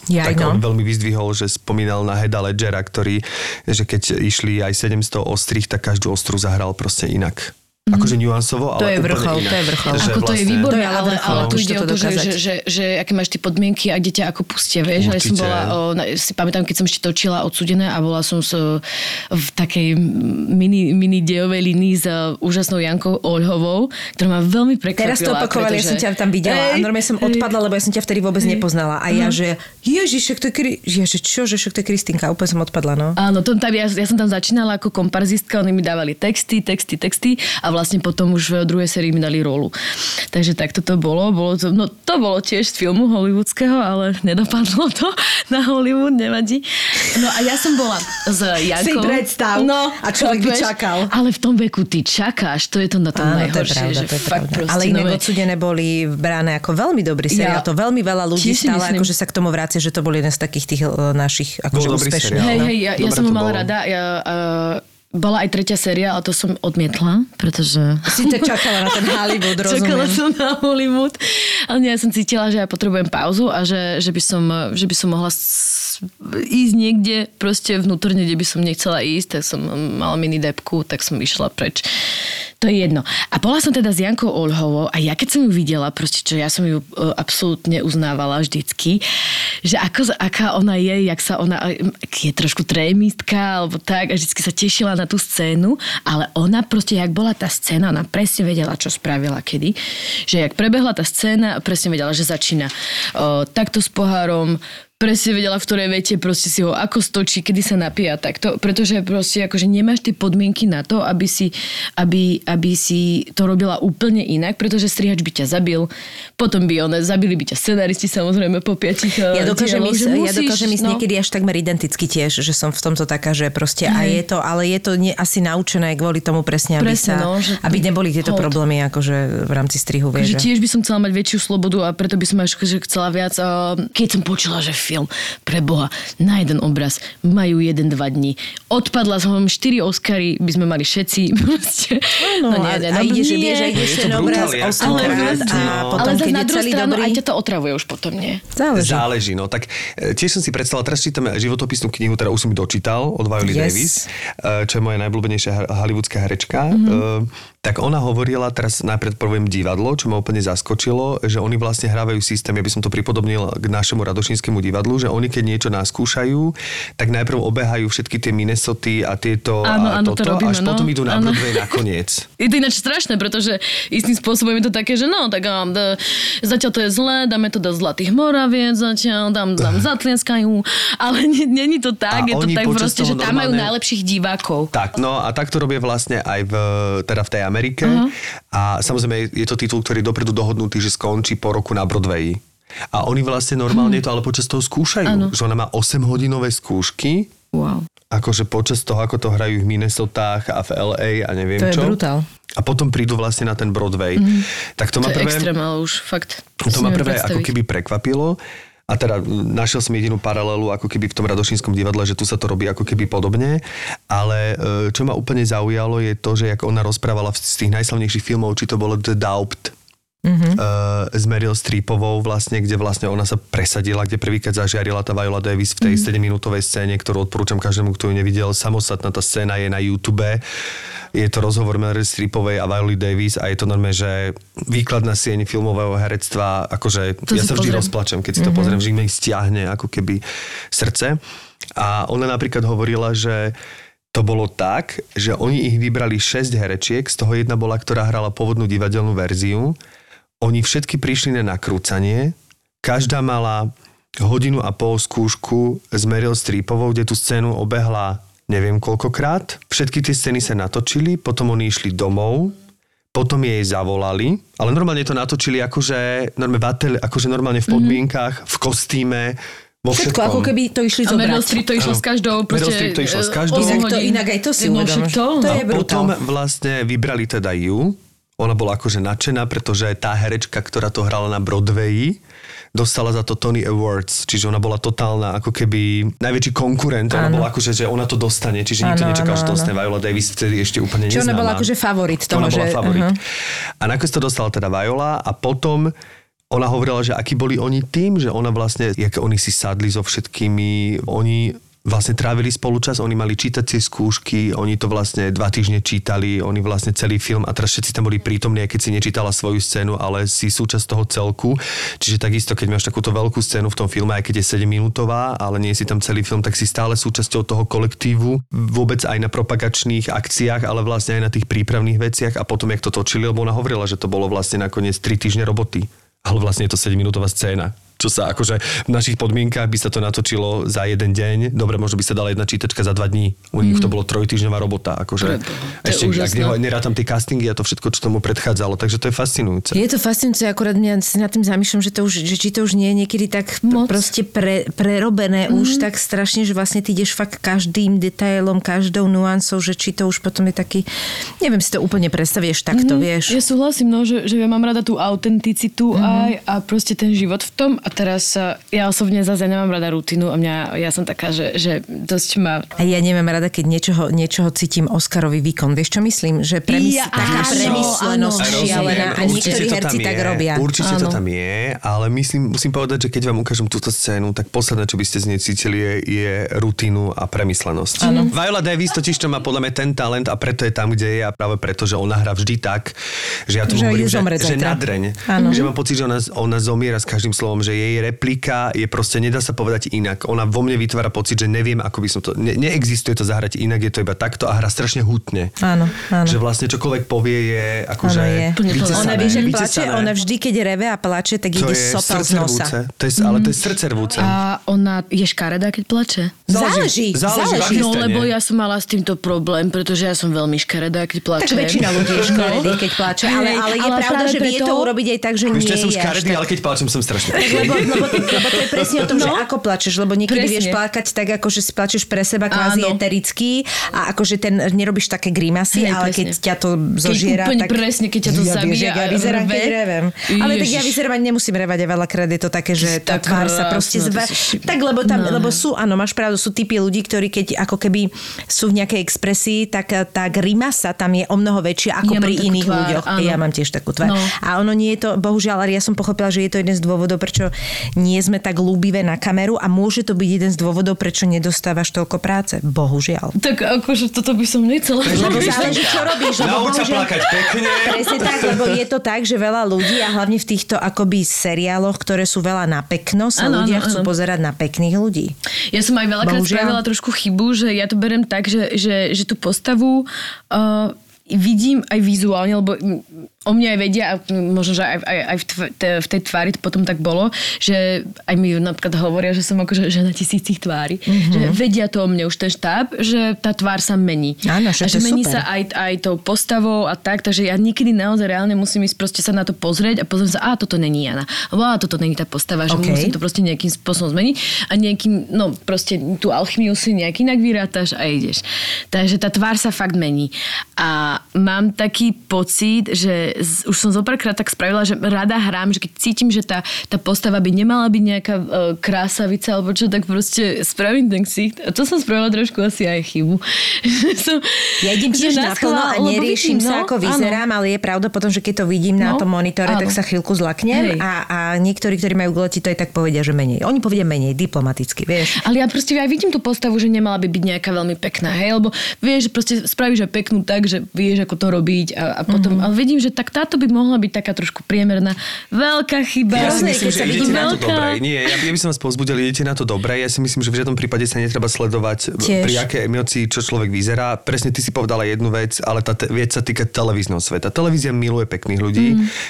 Jaj, tak no. on veľmi vyzdvihol, že spomínal na Heda Ledgera, ktorý, že keď išli aj 700 ostrých, tak každú ostru zahral proste inak. Akože nuansovo, ale To je úplne vrchol, inak. to je vrchol. Že Ako to je vlastne- výborné, To je ale ale, vrchol, ale tu už ide o to, že, že, že, že aké máš tie podmienky a kde ťa ako pustia, vieš. Ja som bola, o, si pamätám, keď som ešte točila odsudené a bola som s, o, v takej mini, mini dejovej línii s úžasnou Jankou Oľhovou, ktorá ma veľmi prekvapila. Teraz to opakovali, ja som ťa tam videla a Ej, normálne som ej. odpadla, lebo ja som ťa vtedy vôbec nepoznala. A ja, že ježiš, to je, Kri... ja, že čo, že však to je Kristinka, úplne som odpadla, no. Áno, to, tam, ja, ja som tam začínala ako komparzistka, oni mi dávali texty, texty, texty a vlastne potom už v druhej sérii mi dali rolu. Takže takto to bolo. bolo to, no to bolo tiež z filmu hollywoodského, ale nedopadlo to na Hollywood, nevadí. No a ja som bola s Jankou. predstav. No, A človek tak by čakal. Ale v tom veku ty čakáš, to je to na tom Áno, to je najhoršie. pravda, že to je fakt proste, Ale inak no, odsudené boli bráne ako veľmi dobrý seriál. Ja to veľmi veľa ľudí si stále myslím. akože sa k tomu vrácia, že to bol jeden z takých tých e, našich akože úspešných. Hej, hej, ja, ja som ho mala rada. Ja, uh, bola aj tretia séria, ale to som odmietla, pretože... Si to čakala na ten Hollywood, Čakala rozumiem. som na Hollywood. Ale nie, ja som cítila, že ja potrebujem pauzu a že, že, by, som, že by som mohla ísť niekde proste vnútorne, kde by som nechcela ísť, tak som mala mini depku, tak som išla preč. To je jedno. A bola som teda s Jankou Olhovou a ja keď som ju videla, proste čo ja som ju e, absolútne uznávala vždycky, že ako, aká ona je, jak sa ona, je trošku trémistka alebo tak a vždycky sa tešila na tú scénu, ale ona proste, jak bola tá scéna, ona presne vedela, čo spravila kedy, že jak prebehla tá scéna, presne vedela, že začína o, takto s pohárom, presne vedela, v ktorej vete proste si ho ako stočí, kedy sa napíja takto, pretože proste akože nemáš tie podmienky na to, aby si, aby, aby si to robila úplne inak, pretože strihač by ťa zabil, potom by one, zabili by ťa scenaristi samozrejme po piatich Ja dokážem, ísť, ja dokážem ísť no. niekedy až takmer identicky tiež, že som v tomto taká, že proste a je to, ale je to nie, asi naučené kvôli tomu presne, aby, Presne, sa, no, že- aby neboli tieto Hold. problémy akože v rámci strihu, Takže vieš. že- tiež by som chcela mať väčšiu slobodu a preto by som až že chcela viac. a Keď som počula, že film pre Boha na jeden obraz majú jeden, dva dní. Odpadla som 4 Oscary, by sme mali všetci. Proste. No, a, a ideš, vieš, a ideš Je to ten obraz brutálne, ako- osemkrát a No. potom, ale zase keď na je druhú celý stranu dobrý... aj ťa to otravuje už potom, nie? Záleží. Záleží, no tak e, tiež som si predstavila, teraz čítame životopisnú knihu, teda už som ju dočítal od Violy Yes. Davis, e, čo je moja najblúbenejšia hollywoodská herečka. Mhm. E, tak ona hovorila, teraz najprv poviem divadlo, čo ma úplne zaskočilo, že oni vlastne hrávajú systém, ja by som to pripodobnil k našemu radošínskému divadlu, že oni keď niečo naskúšajú, tak najprv obehajú všetky tie Minnesoty a tieto Áno, a áno, to toto, robíme, až no. potom idú na Áno. Broadway nakoniec. Je to ináč strašné, pretože istým spôsobom je to také, že no, tak um, d- zatiaľ to je zlé, dáme to do Zlatých Moraviec, zatiaľ dám, dám zatlieskajú, ale není to tak, A je to tak proste, že tam majú normálne- najlepších divákov. Tak, no a tak to robia vlastne aj v, teda v tej Amerike. Uh-huh. A samozrejme je to titul, ktorý je dopredu dohodnutý, že skončí po roku na Broadway. A oni vlastne normálne to ale počas toho skúšajú. Áno. Že ona má 8-hodinové skúšky, Wow. akože počas toho, ako to hrajú v Minnesotách a v LA a neviem To je čo. brutál. A potom prídu vlastne na ten Broadway. Mm-hmm. Tak to, To ma prvé... extrém, ale už fakt. To ma prvé ako predstaviť. keby prekvapilo. A teda našiel som jedinú paralelu ako keby v tom Radošínskom divadle, že tu sa to robí ako keby podobne. Ale e, čo ma úplne zaujalo je to, že ako ona rozprávala z tých najslavnejších filmov, či to bolo The Doubt, mm-hmm. uh, s Meryl Streepovou vlastne, kde vlastne ona sa presadila, kde prvýkrát zažiarila tá Viola Davis v tej mm-hmm. 7-minútovej scéne, ktorú odporúčam každému, kto ju nevidel. Samostatná tá scéna je na YouTube. Je to rozhovor Meryl Streepovej a Violy Davis a je to normálne, že výklad na sieň filmového herectva, akože To ja sa vždy pozriem. rozplačem, keď si to mm-hmm. pozriem, že mi stiahne ako keby srdce. A ona napríklad hovorila, že to bolo tak, že oni ich vybrali 6 herečiek, z toho jedna bola, ktorá hrala pôvodnú divadelnú verziu. Oni všetky prišli na nakrúcanie, každá mala hodinu a pol skúšku s Meryl Streepovou, kde tú scénu obehla neviem koľkokrát. Všetky tie scény sa natočili, potom oni išli domov, potom jej zavolali, ale normálne to natočili akože, normálne, v ateli- akože normálne v podmienkách, v kostýme, Vo Všetko, všetkom. ako keby to išli A Meryl zobrať. Streep to išlo Áno. s každou, Meryl. Streep to išlo s e, každou. Inak to- inak aj to si No, to, To je brutál. Potom vlastne vybrali teda ju. Ona bola akože nadšená, pretože tá herečka, ktorá to hrala na Broadwayi, dostala za to Tony Awards, čiže ona bola totálna ako keby najväčší konkurent, ona Áno. bola akože, že ona to dostane, čiže nikto Áno, nečakal, že to dostane Viola Davis, vtedy ešte úplne Čiže ona bola akože favorit toho, ona bola že- favorit. aha. A nakoniec to dostala teda Viola a potom ona hovorila, že akí boli oni tým, že ona vlastne, jak oni si sadli so všetkými, oni vlastne trávili spolu čas, oni mali čítacie skúšky, oni to vlastne dva týždne čítali, oni vlastne celý film a teraz všetci tam boli prítomní, aj keď si nečítala svoju scénu, ale si súčasť toho celku. Čiže takisto, keď máš takúto veľkú scénu v tom filme, aj keď je 7 minútová, ale nie si tam celý film, tak si stále súčasťou toho kolektívu, vôbec aj na propagačných akciách, ale vlastne aj na tých prípravných veciach a potom, jak to točili, lebo ona hovorila, že to bolo vlastne nakoniec 3 týždne roboty. Ale vlastne je to 7-minútová scéna. Čo sa akože v našich podmienkach by sa to natočilo za jeden deň. Dobre, možno by sa dala jedna čítačka za dva dní. U nich to bolo trojtýždňová robota. Akože, Preboha, to je ešte, ak úžasné. neho- nerátam tie castingy a to všetko, čo tomu predchádzalo. Takže to je fascinujúce. Je to fascinujúce, akurát mňa si nad tým zamýšľam, že, to už, že či to už nie je niekedy tak Moc. proste pre, prerobené mm-hmm. už tak strašne, že vlastne ty ideš fakt každým detailom, každou nuancou, že či to už potom je taký, neviem si to úplne predstavieš takto, mm-hmm. vieš. Ja súhlasím, no, že, že ja mám rada tú autenticitu mm-hmm. aj a proste ten život v tom. A teraz uh, ja osobne zase nemám rada rutinu a mňa, ja som taká, že, že dosť ma... A ja nemám rada, keď niečoho, niečoho cítim Oscarový výkon. Vieš, čo myslím? Že premys- Ja- taká áno, premyslenosť áno. šialená a niektorí to herci tam tak je, robia. Určite to Áno. tam je, ale myslím, musím povedať, že keď vám ukážem túto scénu, tak posledné, čo by ste z nej cítili, je, je rutinu a premyslenosť. Áno. Viola Davis totiž to má podľa mňa ten talent a preto je tam, kde je a práve preto, že ona hrá vždy tak, že ja tomu Že hovorím, že, že nadreň. Áno. Že mám pocit, že ona, ona zomiera s každým slovom, že jej replika je proste, nedá sa povedať inak. Ona vo mne vytvára pocit, že neviem, ako by som to... Ne, neexistuje to zahrať inak, je to iba takto a hra strašne hutne. Áno, áno. Že vlastne čokoľvek povie je akože vytesané, Ona ak plače, vytesané. ona vždy, keď reve a plače, tak To ide je sopel z nosa. To je, ale to je srdcervúce. A ona je škaredá, keď plače? Záleží, záleží, záleží. No, lebo ja som mala s týmto problém, pretože ja som veľmi škaredá, keď plače. Tak väčšina ľudí je škaredý, keď plače, ale, ale je ale pravda, že vie to urobiť aj tak, že Vieš, nie ja som škaredý, ale keď plačem, som strašne Lebo, lebo, lebo to je presne o tom, že No. ako plačeš, lebo niekedy Presne. vieš plakať tak, ako že si plačeš pre seba kvázi Áno. eterický a akože ten, nerobíš také grimasy, Hej, ale presne. keď ťa to zožiera, úplne tak... presne, keď ťa to ja, zabíja Vieš, ja vyzerám, keď revem. Ale tak ja vyzerám, nemusím revať a veľakrát je to také, že tá tvár sa proste šik- Tak lebo tam, No. lebo sú, áno, máš pravdu, sú typy ľudí, ktorí keď ako keby sú v nejakej expresii, tak tá grimasa tam je o mnoho väčšia ako Ja pri iných tvár, ľuďoch. áno. Ja mám tiež takú tvár. No. A ono nie je to, bohužiaľ, ale ja som pochopila, že je to jeden z dôvodov, prečo nie sme tak ľúbivé na kameru a môže to byť jeden z dôvodov, prečo nedostávaš toľko práce. Bohužiaľ. Tak akože toto by som nechcela. Lebo záleží, čo robíš. Lebo Nauč sa plakať pekne. Presne tak, lebo je to tak, že veľa ľudí a hlavne v týchto akoby seriáloch, ktoré sú veľa na pekno, sa Áno, ľudia áno, chcú áno. pozerať na pekných ľudí. Ja som aj veľakrát Bohužiaľ. spravila trošku chybu, že ja to berem tak, že, že, že tú postavu uh, vidím aj vizuálne, lebo o mne aj vedia, a možno, že aj, aj, aj v, tv, te, v tej tvári to potom tak bolo, že aj mi napríklad hovoria, že som akože žena tisícich tvári. Mm-hmm. Že vedia to o mne už ten štáb, že tá tvár sa mení. Áno, a že mení super. sa aj, aj tou postavou a tak, takže ja niekedy naozaj reálne musím ísť proste sa na to pozrieť a pozrieť sa, a toto není Jana, a toto není tá postava, že OK. musím to proste nejakým spôsobom zmeniť a nejakým, no proste tú alchymiu si nejak inak vyrátaš a ideš. Takže tá tvár sa fakt mení. A mám taký pocit, že z, už som zopárkrát tak spravila, že rada hrám, že keď cítim, že tá, tá postava by nemala byť nejaká uh, krásavica alebo čo, tak proste spravím ten ksicht. A to som spravila trošku asi aj chybu. som, Ja idem tiež naplno a neriešim vidím, sa, no, ako vyzerám, ale je pravda potom, že keď to vidím na No, tom monitore, tak áno. sa chvíľku zlaknem Hej. a, a niektorí, ktorí majú guleti, to aj tak povedia, že menej. Oni povedia menej, diplomaticky, vieš. Ale ja proste aj vidím tú postavu, že nemala by byť nejaká veľmi pekná, hej, lebo vieš, že proste spravíš aj peknú tak, že vieš, ako to robiť a, a potom, Mhm. ale vidím, že tak táto by mohla byť taká trošku priemerná. Veľká chyba. Ja si myslím, že idete na to dobre. Nie, ja, ja by som vás povzbudil, idete na to dobre. Ja si myslím, že v žiadnom prípade sa netreba sledovať, Tiež. pri aké emócii čo človek vyzerá. Presne ty si povedala jednu vec, ale tá te- vec sa týka televízneho sveta. Televízia miluje pekných ľudí,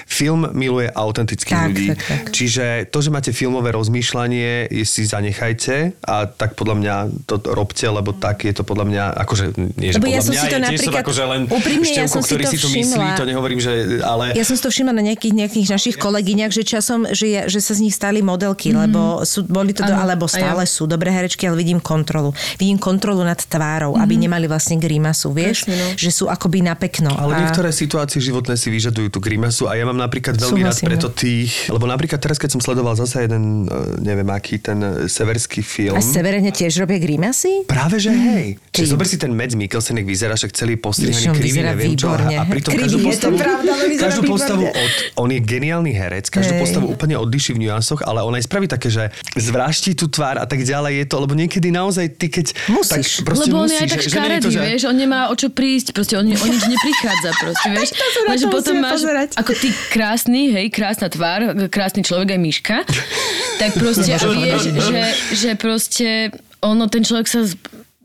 film miluje autentických Tak, ľudí. tak, tak. Čiže to, že máte filmové rozmýšľanie, si zanechajte a tak podľa mňa to robte, lebo tak je to podľa mňa, akože nie, že Lebo ja podľa som mňa, si to ja tiež som napríklad- akože len úprimne, ja som si ktorý to si to myslí, to nehovorím, že ale... Ja som si to všimla na nejakých, nejakých našich kolegyňach, že časom, že, je, že sa z nich stali modelky, mm-hmm. lebo sú, boli to, do, alebo a stále ja. sú dobré herečky, ale vidím kontrolu. Vidím kontrolu nad tvárou, mm-hmm. aby nemali vlastne grimasu, vieš? Presne, no. Že sú akoby na pekno. Ale A- niektoré situácie životné si vyžadujú tú grimasu a ja mám napríklad veľmi rád Súhlasím, preto tých, lebo napríklad teraz, keď som sledoval zase jeden, e, neviem aký, ten e, severský film. A severene tiež robia grimasy? Práve, že hej. Ty. Čiže zober si ten Mads Mikkelsen, jak vyzerá, však celý postrihaný krivý, neviem čo. výborne. A pritom Krivý, každú je to pravda, každú postavu od, on je geniálny herec, každú Hej. postavu úplne odliší v nuansoch, ale on aj spraví také, že zvráští tú tvár a tak ďalej je to, lebo niekedy naozaj ty keď... Musíš. Tak proste Lebo on musíš, je aj tak škaredý, že... vieš, on nemá o čo prísť, proste on, on nič neprichádza, proste, vieš. to potom máš, pozerať. ako ty krásny, hej, krásna tvár, krásny človek aj myška, tak proste a vieš, že, že proste ono, ten človek sa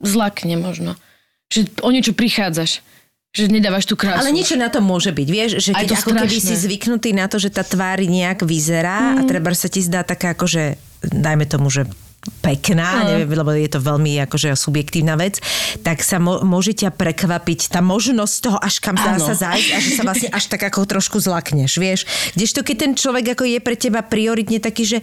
zlakne možno. Že o niečo prichádzaš. Že nedávaš tú krásu. Ale niečo na to môže byť, vieš, že keď ako keby strašné. si zvyknutý na to, že tá tvár nejak vyzerá mm. a treba sa ti zdá taká ako, že dajme tomu, že pekná, No. neviem, lebo je to veľmi akože subjektívna vec, tak sa mo- môže ťa prekvapiť tá možnosť toho, až kam Áno. sa zájsť a že sa vlastne až tak ako trošku zlakneš, vieš. Kdežto keď ten človek ako je pre teba prioritne taký, že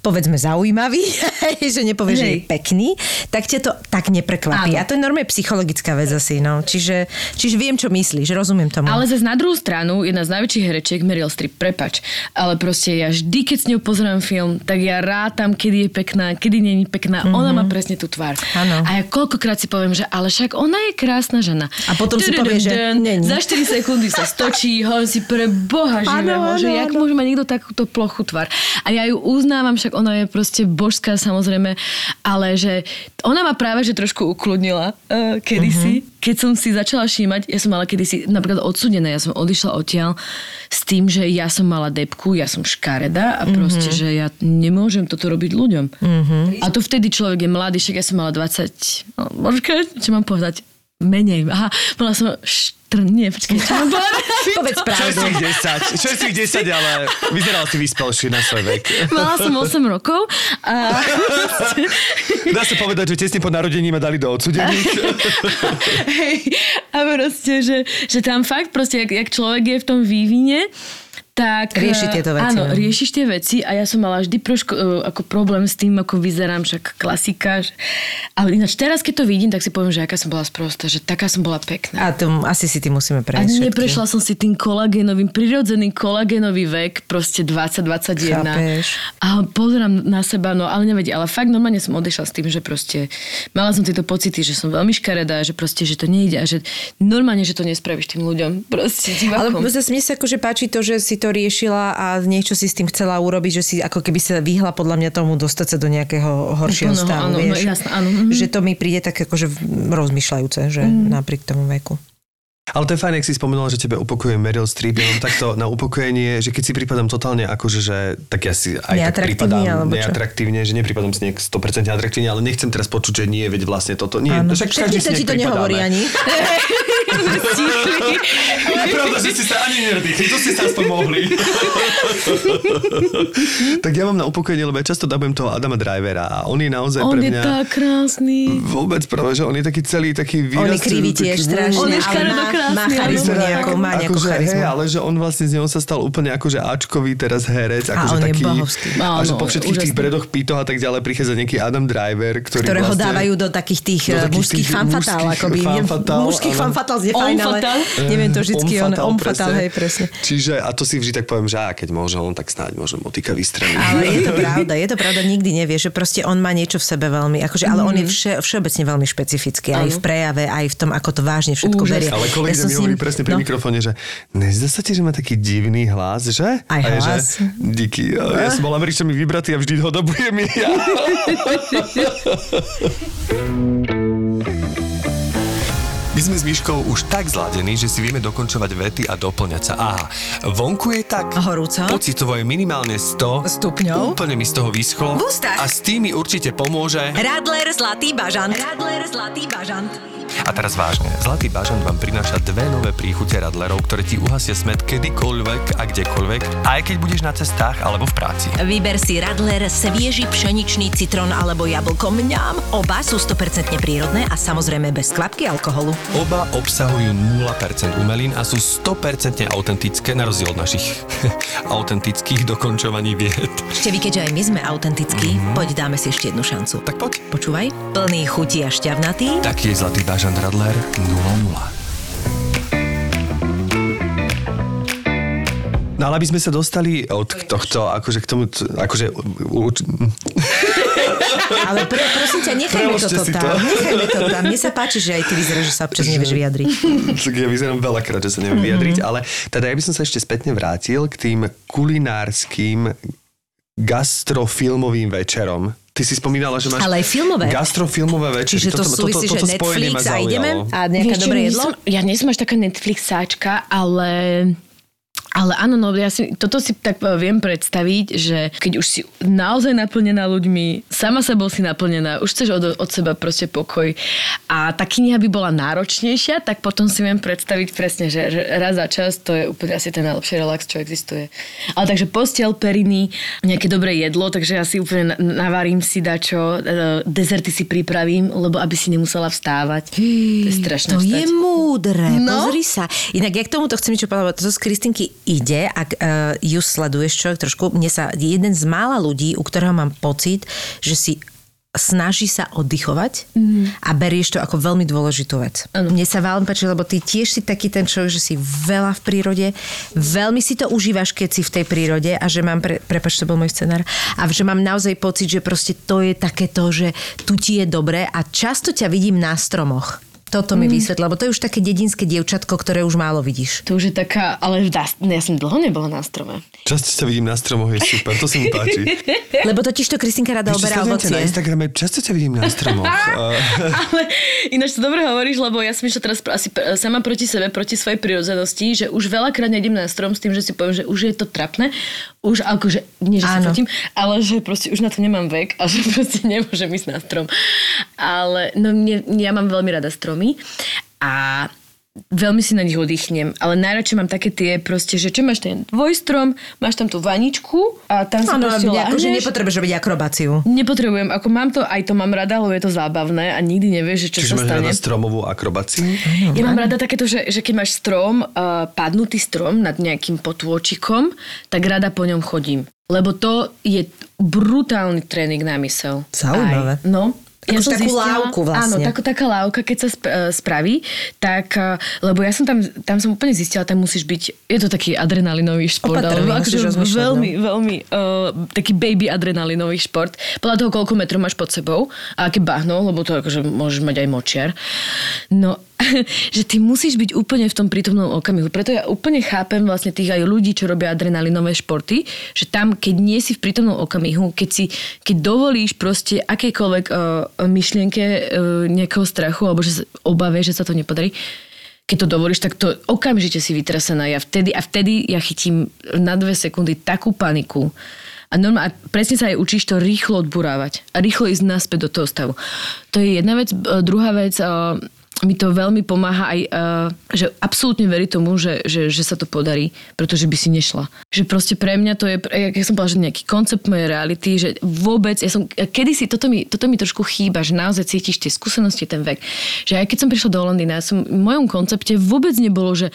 povedzme zaujímavý, že nepovie, že je pekný, tak ťa to tak neprekvapí. Áno. A to je normálne psychologická vec asi, no. Čiže, čiže viem, čo myslíš, rozumiem tomu. Ale zase na druhú stranu, jedna z najväčších herečiek, Meryl Streep, prepač, ale proste ja vždy, keď s ňou pozerám film, tak ja rátam, kedy je pekná, kedy je pekná. Mm-hmm. Ona má presne tú tvár. Áno. A ja koľkokrát si poviem, že ale však ona je krásna žena. A potom si povie, že není. Za 4 sekundy sa stočí, hovorím si pre boha živého, že jak môže mať niekto takúto plochu tvár. A ja ju uznávam, však ona je proste božská samozrejme, ale že ona ma práve že trošku ukludnila uh, kedysi, Mhm. Keď som si začala všímať, ja som mala kedysi napríklad odsudená, ja som odišla odtiaľ s tým, že ja som mala depku, ja som škareda a Mhm. proste, že ja nemôžem toto robiť ľuďom. A to vtedy človek je mladý, však ja som mala 20, no, možno, čo mám povedať, menej. Aha, mala som štr... Nie, počkaj, čo mám povedať? Povedz pravdu. Čerstvých 10, čerstvých 10, ale vyzeral si vyspelší na svoj vek. Mala som 8 rokov a Dá sa povedať, že tesne po narodení ma dali do odsudených. Hej, a proste, že, že tam fakt proste, jak, jak človek je v tom vývine, tak... Rieši tieto veci, Áno, no. riešiš tie veci a ja som mala vždy trošku uh, ako problém s tým, ako vyzerám, však klasika. Ale ináč teraz, keď to vidím, tak si poviem, že aká som bola sprostá, že taká som bola pekná. A to asi si ty musíme A prejsť všetky. neprešla som si tým kolagénovým, prirodzený kolagénový vek, proste 20-21. Chápeš. A pozerám na seba, no ale nevedí, ale fakt normálne som odišla s tým, že proste mala som tieto pocity, že som veľmi škaredá, že proste, že to nejde a že normálne, že to nespravíš tým ľuďom. Proste Ale divákom. zase mne sa akože páči to, že si to riešila a niečo si s tým chcela urobiť, že si ako keby sa vyhla podľa mňa tomu dostať sa do nejakého horšieho stavu, áno, no vieš. jasné, áno, mhm. Že to mi príde tak akože rozmýšľajúce, že Mhm. napriek tomu veku. Ale to je fajn, ak si spomenula, že tebe upokojuje Meryl Streep, ja mám takto na upokojenie, že keď si prípadam totálne akože, že tak ja si aj tak Neatraktívne, prípadám neatraktívne, že nepripadám si nejak 100% atraktívne, ale nechcem teraz počuť, že nie, veď vlastne toto. Nie, Áno. však Však každý si ti to nehovorí ani. Je pravda, že ste sa ani nenadýchli, to ste sa aspoň mohli. tak ja mám na upokojenie, lebo ja často dabujem toho Adama Drivera a on je naozaj On pre je mňa... tak krásny. Vôbec práve, že on je taký celý, taký On je výraz. krivý tiež strašne, On je ale škaredo má, má charizmu ako- má nejakú akože, charizmu. Hej, ale že on vlastne z neho sa stal úplne akože Ačkový teraz herec. A Akože on je taký, bohovský. A že po všetkých tých úžasný. bredoch pýtoch a tak ďalej prichádza nejaký Adam Driver, ktorý ktoré ho vlastne... dávajú do takých tých do eh, takých mužských fanfatál, mužských akoby. fanfatál, mužských fanfatál je Om fajn, ale neviem to vždycky, on, om fatal, hej, presne. Čiže, a to si vždy tak poviem, že á, keď môže on, tak snáď môže motika vystreliť. Ale je to pravda, je to pravda, nikdy nevie, že proste on má niečo v sebe veľmi, akože, ale on je Mhm. vše, všeobecne veľmi špecifický, aj v prejave, aj v tom, ako to vážne všetko berie. Ale kolega som mi hovorí ním- presne pri no. mikrofóne, že nezdá sa ti, že má taký divný hlas, že? Aj a ja, hlas. Že, díky, ja, ja som bol Američanmi vybratý a vždy ho dobujem ja. Sme s Myškou už tak zladení, že si vieme dokončovať vety a doplňať sa. Aha, vonku je tak... Horúco. Pocitovo je minimálne 100 Stupňov. Úplne mi z toho vyschlo. V ústach. A s tým mi určite pomôže... Radler Zlatý bažant. Radler Zlatý bažant. A teraz vážne, Zlatý bažant vám prináša dve nové príchute radlerov, ktoré ti uhasia smet kedykoľvek a kdekoľvek, aj keď budeš na cestách alebo v práci. Vyber si Radler, svieži pšeničný citrón alebo jablko mňam. Oba sú 100% prírodné a samozrejme bez kvapky alkoholu. Oba obsahujú 0% umelín a sú 100% autentické, na rozdiel od našich autentických dokončovaní vied. Ešte vy, keďže aj my sme autentickí, mm-hmm. poď dáme si ešte jednu šancu. Tak poď. Počúvaj, plný chutí a šťavnatý. Taký je Zlatý bažant Radler 00. No ale aby sme sa dostali od tohto, akože k tomu, akože... Ale pr- prosím ťa, nechajme Preložte toto to. tam. Nechajme to tam. Mne sa páči, že aj ty vyzeráš, že sa občas nevieš vyjadriť. Tak ja vyzerám veľakrát, že sa neviem vyjadriť, ale teda ja by som sa ešte spätne vrátil k tým kulinárským gastrofilmovým večerom. Ty si spomínala, že máš Ale aj filmové. gastrofilmové večery. Čiže to súvisí, že spojenie ma Netflix a ideme a nejaké Vieš dobré jedlo? Som, ja nie som až taká Netflixáčka, ale... Ale áno, no ja si, toto si tak e, viem predstaviť, že keď už si naozaj naplnená ľuďmi, sama sebou si naplnená, už chceš od, od seba proste pokoj a tá kniha by bola náročnejšia, tak potom si viem predstaviť presne, že, raz za čas to je úplne asi ten najlepší relax, čo existuje. Ale takže postiel, periny, nejaké dobré jedlo, takže ja si úplne na- navarím si dačo, e, dezerty si pripravím, lebo aby si nemusela vstávať. to je strašné To vstať. je múdre, No. pozri sa. Inak ja k tomuto chcem niečo povedať, to z Kristinky ide, ak uh, ju sleduješ človek trošku, mne sa jeden z mála ľudí, u ktorého mám pocit, že si snaží sa oddychovať a berieš to ako veľmi dôležitú vec. Áno. Mne sa veľmi páči, lebo ty tiež si taký ten človek, že si veľa v prírode, veľmi si to užívaš, keď si v tej prírode a že mám, pre, prepač, to bol môj scenár, a že mám naozaj pocit, že proste to je také to, že tu ti je dobré a často ťa vidím na stromoch. Toto mi vysvetla, lebo to je už také dedinské dievčatko, ktoré už málo vidíš. To už je taká, ale dá, ja som dlho nebola na strome. Často sa vidím na stromoch, je super, to sa mi páči. Lebo totiž to Kristinka rada Ešte oberá ťa na ovocie. Instagrame, často ťa vidím na stromoch. Ale ináč to dobre hovoríš, lebo ja som išla teraz asi sama proti sebe, proti svojej prirodzenosti, že už veľakrát nejdem na strom s tým, že si poviem, že už je to trapné, už akože, nie že sa fotím, ale že proste už na to nemám vek a že proste nemôžem ísť na strom. Ale no mne, ja mám veľmi rada stromy a veľmi si na nich oddychnem, ale najradšej mám také tie proste, že čo máš ten dvojstrom, máš tam tú vaničku a tam si Áno, proste akože láhneš. nepotrebuješ robiť akrobáciu. Nepotrebujem, ako mám to, aj to mám rada, lebo je to zábavné a nikdy nevieš, že čo čiže sa máš stane. rada stromovú akrobáciu? Ja mám rada takéto, že, že keď máš strom, uh, padnutý strom nad nejakým potôčikom, tak rada po ňom chodím. Lebo to je brutálny tréning na mysel. Zaujímavé. Aj, no. Takú takú lávku vlastne. Áno, takú, taká lávka, keď sa sp- eh, spraví, tak, eh, lebo ja som tam, tam som úplne zistila, tam musíš byť, je to taký adrenalinový šport, Opatrný, ale musíš akože veľmi, veľmi, uh, taký baby adrenalinový šport. Podľa toho, koľko metrov máš pod sebou a aké bahno, lebo to akože môžeš mať aj močiar. No, že ty musíš byť úplne v tom prítomnom okamihu. Preto ja úplne chápem vlastne tých aj ľudí, čo robia adrenalinové športy, že tam, keď nie si v prítomnom okamihu, keď si, keď dovolíš proste akejkoľvek uh, myšlienke uh, nejakého strachu alebo že obave, že sa to nepodarí, keď to dovolíš, tak to okamžite si vytrasená. Ja vtedy, a vtedy ja chytím na dve sekundy takú paniku. A, normálne, a presne sa aj učíš to rýchlo odburávať a rýchlo ísť naspäť do toho stavu. To je jedna vec. E, Druhá vec, mi to veľmi pomáha aj, e, že absolútne verí tomu, že, že, že sa to podarí, pretože by si nešla. Že proste pre mňa to je, jak ja som povedala, že nejaký koncept mojej reality, že vôbec, ja som, kedysi, toto mi, toto mi trošku chýba, že naozaj cítiš tie skúsenosti, ten vek. Že aj keď som prišla do Londýna, ja som, v mojom koncepte vôbec nebolo, že,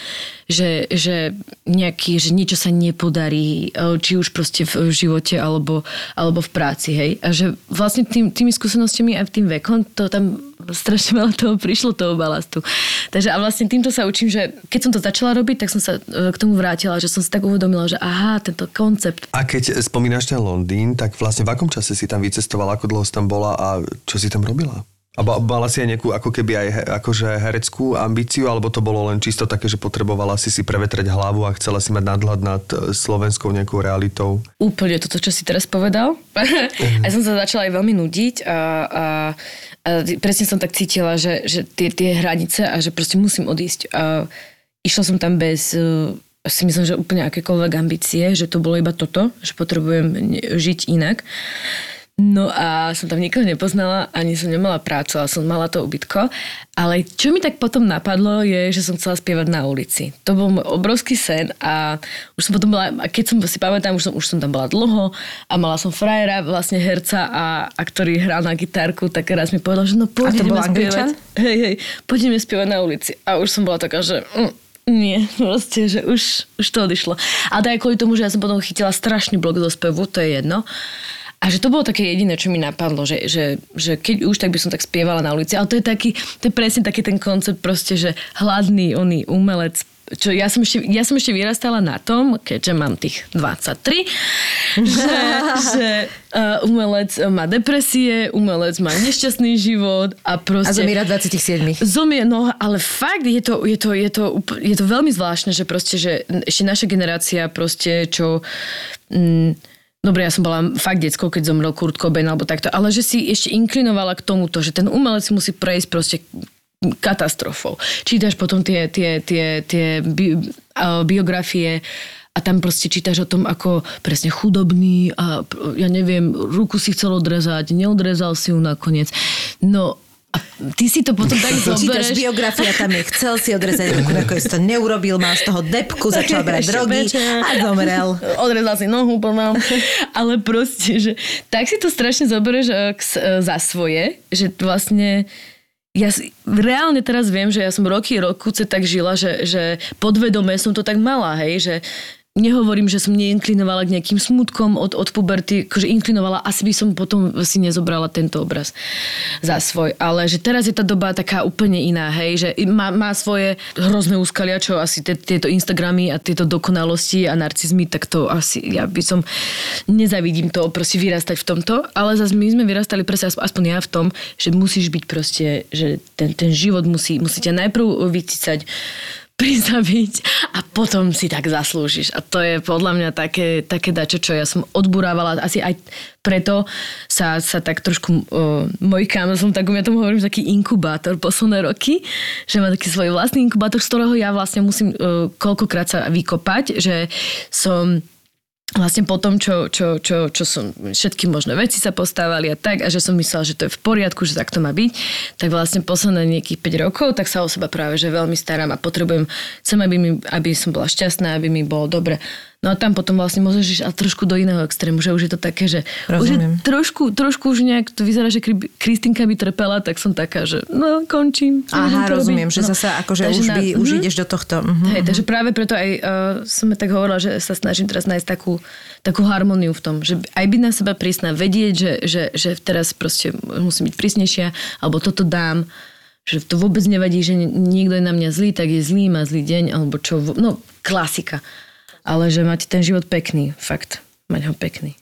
že, že nejaký, že niečo sa nepodarí, e, či už proste v živote alebo, alebo v práci, hej. A že vlastne tým, tými skúsenostiami a tým vekom to tam strašne veľa toho prišlo, toho balastu. Takže a vlastne týmto sa učím, že keď som to začala robiť, tak som sa e, k tomu vrátila, že som si tak uvedomila, že aha, tento koncept. A keď spomínaš ten Londýn, tak vlastne v akom čase si tam vycestovala, ako dlho si tam bola a čo si tam robila? A mala si aj nejakú ako keby aj akože hereckú ambíciu, alebo to bolo len čisto také, že potrebovala si si prevetrať hlavu a chcela si mať nadhľad nad e, slovenskou nejakou realitou? Úplne toto, čo si teraz povedal. a som sa začala aj veľmi nudiť a, a presne som tak cítila, že, že tie, tie hranice a že proste musím odísť. A išla som tam bez eh, si myslím, že úplne akékoľvek ambície, že to bolo iba toto, že potrebujem žiť inak. No a som tam nikoho nepoznala, ani som nemala prácu, ale som mala to ubytko. Ale čo mi tak potom napadlo je, že som chcela spievať na ulici. To bol môj obrovský sen a už som potom bola, a keď som si pamätám, už som, už som tam bola dlho a mala som frajera, vlastne herca, a, a ktorý hral na gitárku, tak raz mi povedal, že no poď A to bol spievať. Hej, hej, poďme spievať na ulici. A už som bola taká, že... Mm, nie, proste, že už, už to odišlo. Ale to aj kvôli tomu, že ja som potom chytila strašný blok do spevu, to je jedno. A že to bolo také jediné, čo mi napadlo, že, že, že keď už, tak by som tak spievala na ulici. Ale to je taký, to je presne taký ten koncept proste, že hladný oný umelec čo ja som, ešte, ja som ešte vyrastala na tom, keďže mám tých 23, že, že uh, umelec má depresie, umelec má nešťastný život a proste... A zomiera 27. Zomie, no ale fakt je to, je to, je to, je to veľmi zvláštne, že proste, že ešte naša generácia proste, čo... Mm, Dobre, ja som bola fakt detsko, keď zomrel Kurt Cobain alebo takto, ale že si ešte inklinovala k tomuto, že ten umelec musí prejsť proste katastrofou. Čítaš potom tie, tie, tie, tie bi, uh, biografie a tam proste čítaš o tom, ako presne chudobný a ja neviem, ruku si chcel odrezať, neodrezal si ju nakoniec. No a ty si to potom tak zoberieš. biografia, tam je chcel si odrezať ruku, nakoniec to neurobil, mal z toho depku, začal brať drogy a zomrel. Odrezal si nohu plnou. Ale proste, že tak si to strašne zoberieš eh, eh, za svoje, že vlastne ja si, reálne teraz viem, že ja som roky, rokuce tak žila, že, že podvedome som to tak mala, hej, že nehovorím, že som neinklinovala k nejakým smutkom od, od puberty, akože inklinovala, asi by som potom si nezobrala tento obraz za svoj. Ale že teraz je tá doba taká úplne iná, hej, že má, má svoje hrozné úskalia, čo asi te, tieto Instagramy a tieto dokonalosti a narcizmy, tak to asi, ja by som, nezavidím to proste vyrastať v tomto, ale zase my sme vyrastali presne aspoň ja v tom, že musíš byť proste, že ten, ten život musí, musí ťa najprv vycicať prizabiť a potom si tak zaslúžiš. A to je podľa mňa také, také dačo, čo ja som odburávala. Asi aj preto sa, sa tak trošku uh, môj som tak, ja tomu hovorím, taký inkubátor posledné roky, že má taký svoj vlastný inkubátor, z ktorého ja vlastne musím uh, koľkokrát sa vykopať, že som vlastne po tom, čo, čo, čo, čo som, všetky možné veci sa postávali a tak, a že som myslela, že to je v poriadku, že tak to má byť, tak vlastne posledné nejakých 5 rokov, tak sa o seba práve že veľmi starám a potrebujem, chcem, aby, mi, aby som bola šťastná, aby mi bolo dobre. No a tam potom vlastne môžeš ísť a trošku do iného extrému, že už je to také, že už je trošku, trošku už nejak to vyzerá, že Kri- Kristinka by trpela, tak som taká, že no končím. Aha, rozumiem, robiť. že No. zase akože Takže už, na- by, už Mhm. ideš do tohto. Mhm. Hej, takže práve preto aj uh, som tak hovorila, že sa snažím teraz nájsť takú, takú harmóniu v tom, že aj byť na seba prísna, vedieť, že, že, že teraz proste musím byť prísnejšia, alebo toto dám, že to vôbec nevadí, že niekto je na mňa zlý, tak je zlý, má zlý deň, alebo čo, no klasika. Ale že mať ten život pekný, fakt, mať ho pekný.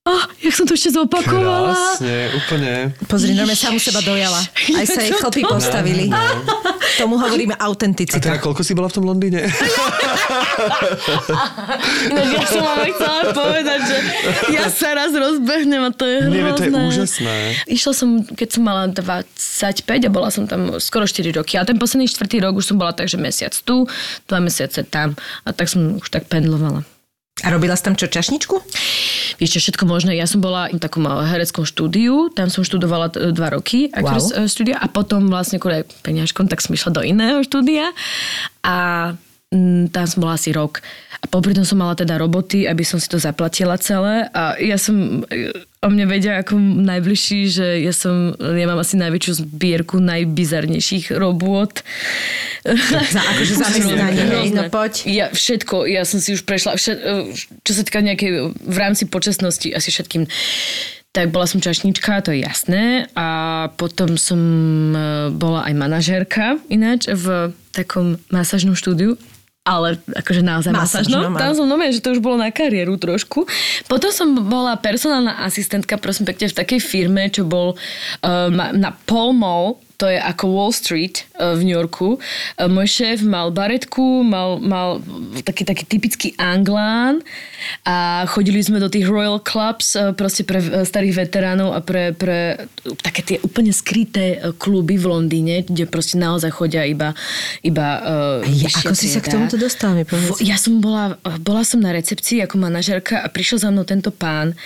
Oh, jak som to ešte zopakovala. Krásne, úplne. Pozri, normálne samu seba dojala. Aj sa jej chlpy postavili. Tomu hovoríme A autenticita. teda koľko si bola v tom Londýne? Ináč ja som vám chcela povedať, že ja sa raz rozbehnem a to je hrozné. Nie, to je úžasné. Išla som, keď som mala 25 a bola som tam skoro 4 roky. A ten posledný štvrtý rok už som bola tak, že mesiac tu, dva mesiace tam. A tak som už tak pendlovala. A robila si tam čo, čašničku? Vieš čo, všetko možné. Ja som bola v takom eh, hereckom štúdiu, tam som študovala t- dva roky Wow. wow. štúdia a potom vlastne kvôli peňažkom, tak som išla do iného štúdia a tam som bola asi rok. A popri tom som mala teda roboty, aby som si to zaplatila celé a ja som, eh, o mne vedia ako najbližší, že ja som, ja mám asi najväčšiu zbierku najbizarnejších robôt. Za, akože zamestnanie, no poď. Ja všetko, ja som si už prešla, všet, čo sa týka nejakej, v rámci počasnosti, asi všetkým. Tak bola som čašnička, to je jasné. A potom som e, bola aj manažérka ináč v takom masážnom štúdiu. Ale akože naozaj Masážnom, masážnom. áno. Tam som nomie, že to už bolo na kariéru trošku. Potom som bola personálna asistentka, prosím pekne, v takej firme, čo bol ma- na Pall Mall, to je ako Wall Street uh, v New Yorku. Uh, môj šéf mal baretku, mal, mal taký, taký typický anglán a chodili sme do tých Royal Clubs uh, proste pre starých veteránov a pre, pre také tie úplne skryté kluby v Londýne, kde proste naozaj chodia iba, iba uh, Ja, ako si sa k tomuto dostala, povedz. Ja som bola, bola som na recepcii ako manažerka a prišiel za mnou tento pán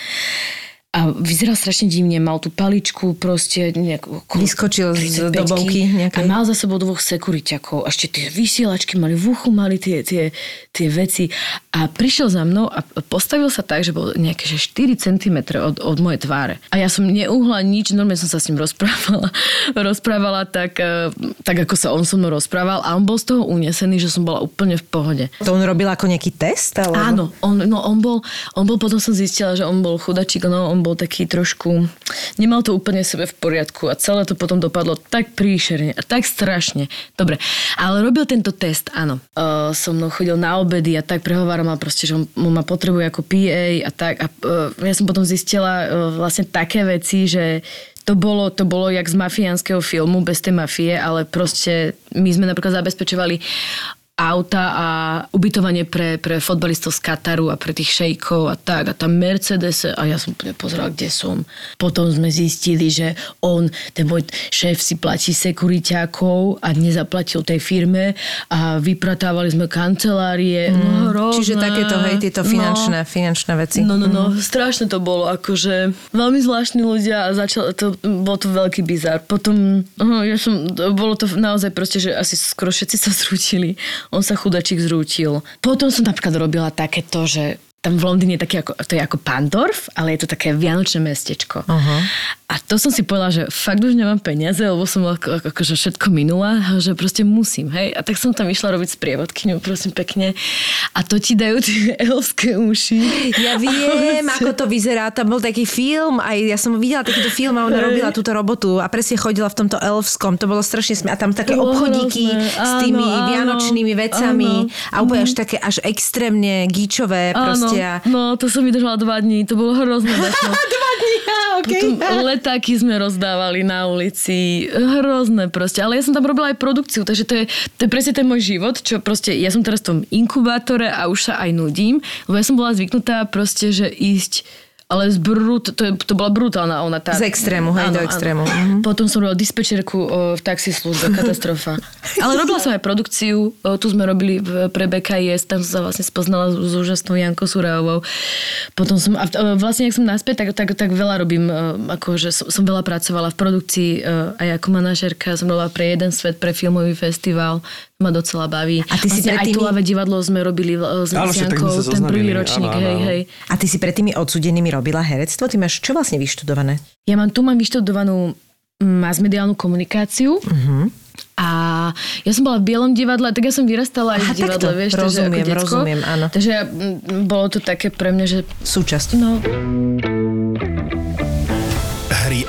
a vyzeral strašne divne, mal tú paličku proste nejakú... Vyskočil z 35-ky dobovky nejakej. A mal za sebou dvoch sekuriťakov. A ešte tie vysielačky mali v uchu, mali tie, tie, tie veci. A prišiel za mnou a postavil sa tak, že bol nejaké že 4 cm od, od mojej tváre. A ja som neuhla nič, normálne som sa s ním rozprávala. rozprávala tak, eh, tak, ako sa on so mnou rozprával. A on bol z toho unesený, že som bola úplne v pohode. To on robil ako nejaký test? Alebo? Áno, on, no on bol, on bol, potom som zistila, že on bol chudačík, no on bol taký trošku, nemal to úplne sebe v poriadku a celé to potom dopadlo tak príšerne a tak strašne. Dobre, ale robil tento test, áno. Uh, so mnou chodil na obedy a tak prehováral ma proste, že on, on ma potrebuje ako PA a tak. A uh, ja som potom zistila uh, vlastne také veci, že to bolo, to bolo jak z mafiánskeho filmu, bez tej mafie, ale proste my sme napríklad zabezpečovali auta a ubytovanie pre, pre fotbalistov z Kataru a pre tých šejkov a tak. A tam Mercedes a ja som úplne pozerala, kde som. Potom sme zistili, že on, ten môj šéf si platí sekuriťákov a nezaplatil tej firme a vypratávali sme kancelárie. Mm. No. Čiže takéto, hej, tieto finančné, no. finančné veci. No, no, no, strašne to bolo, akože veľmi zvláštni ľudia a začal, to, bol to veľký bizar. Potom, ja som, bolo to naozaj proste, že asi skoro všetci sa zrútili on sa chudačík zrútil. Potom som napríklad robila takéto, že tam v Londýne taký ako, to je ako Pandorf, ale je to také vianočné mestečko. Uh-huh. A to som si povedala, že fakt už nemám peniaze, lebo som ako, akože všetko minula, že proste musím, hej. A tak som tam išla robiť sprievodkyňu, prosím pekne. A to ti dajú tie elfské uši. Ja viem, ako to vyzerá. Tam bol taký film, aj ja som videla takýto film a ona robila túto robotu a presne chodila v tomto elfskom. To bolo strašne smiešne. A tam také obchodíky s tými áno, vianočnými vecami áno. a úplne až také až extrémne gíčové proste hostia. No, to som vydržala dva dní, to bolo hrozné. dva dní, okay. Potom letáky sme rozdávali na ulici, hrozné proste. Ale ja som tam robila aj produkciu, takže to je, to je presne ten môj život, čo proste, ja som teraz v tom inkubátore a už sa aj nudím, lebo ja som bola zvyknutá proste, že ísť ale z brut, to, je, to bola brutálna ona. Tá, z extrému, hej, áno, do extrému. Áno. Mhm. Potom som robila dispečerku o, v taxislužbe, katastrofa. ale robila som aj produkciu, o, tu sme robili v, pre BKS, tam som sa vlastne spoznala s, s úžasnou Jankou Surajovou. Potom som, a vlastne, ak som naspäť, tak, tak, tak veľa robím, akože som, som veľa pracovala v produkcii aj ako manažerka, som robila pre jeden svet, pre filmový festival, ma docela baví. A ty si vlastne aj tými... Tulavé divadlo sme robili s Luciankou, ten prvý ročník, áno, áno. hej, hej. A ty si pred tými odsudenými robila herectvo? Ty máš čo vlastne vyštudované? Ja mám, tu mám vyštudovanú masmediálnu komunikáciu. Uh-huh. A ja som bola v Bielom divadle, tak ja som vyrastala aj Aha, v divadle, takto. vieš, rozumiem, takže ako decko. rozumiem, áno. Takže bolo to také pre mňa, že... Súčasť. No.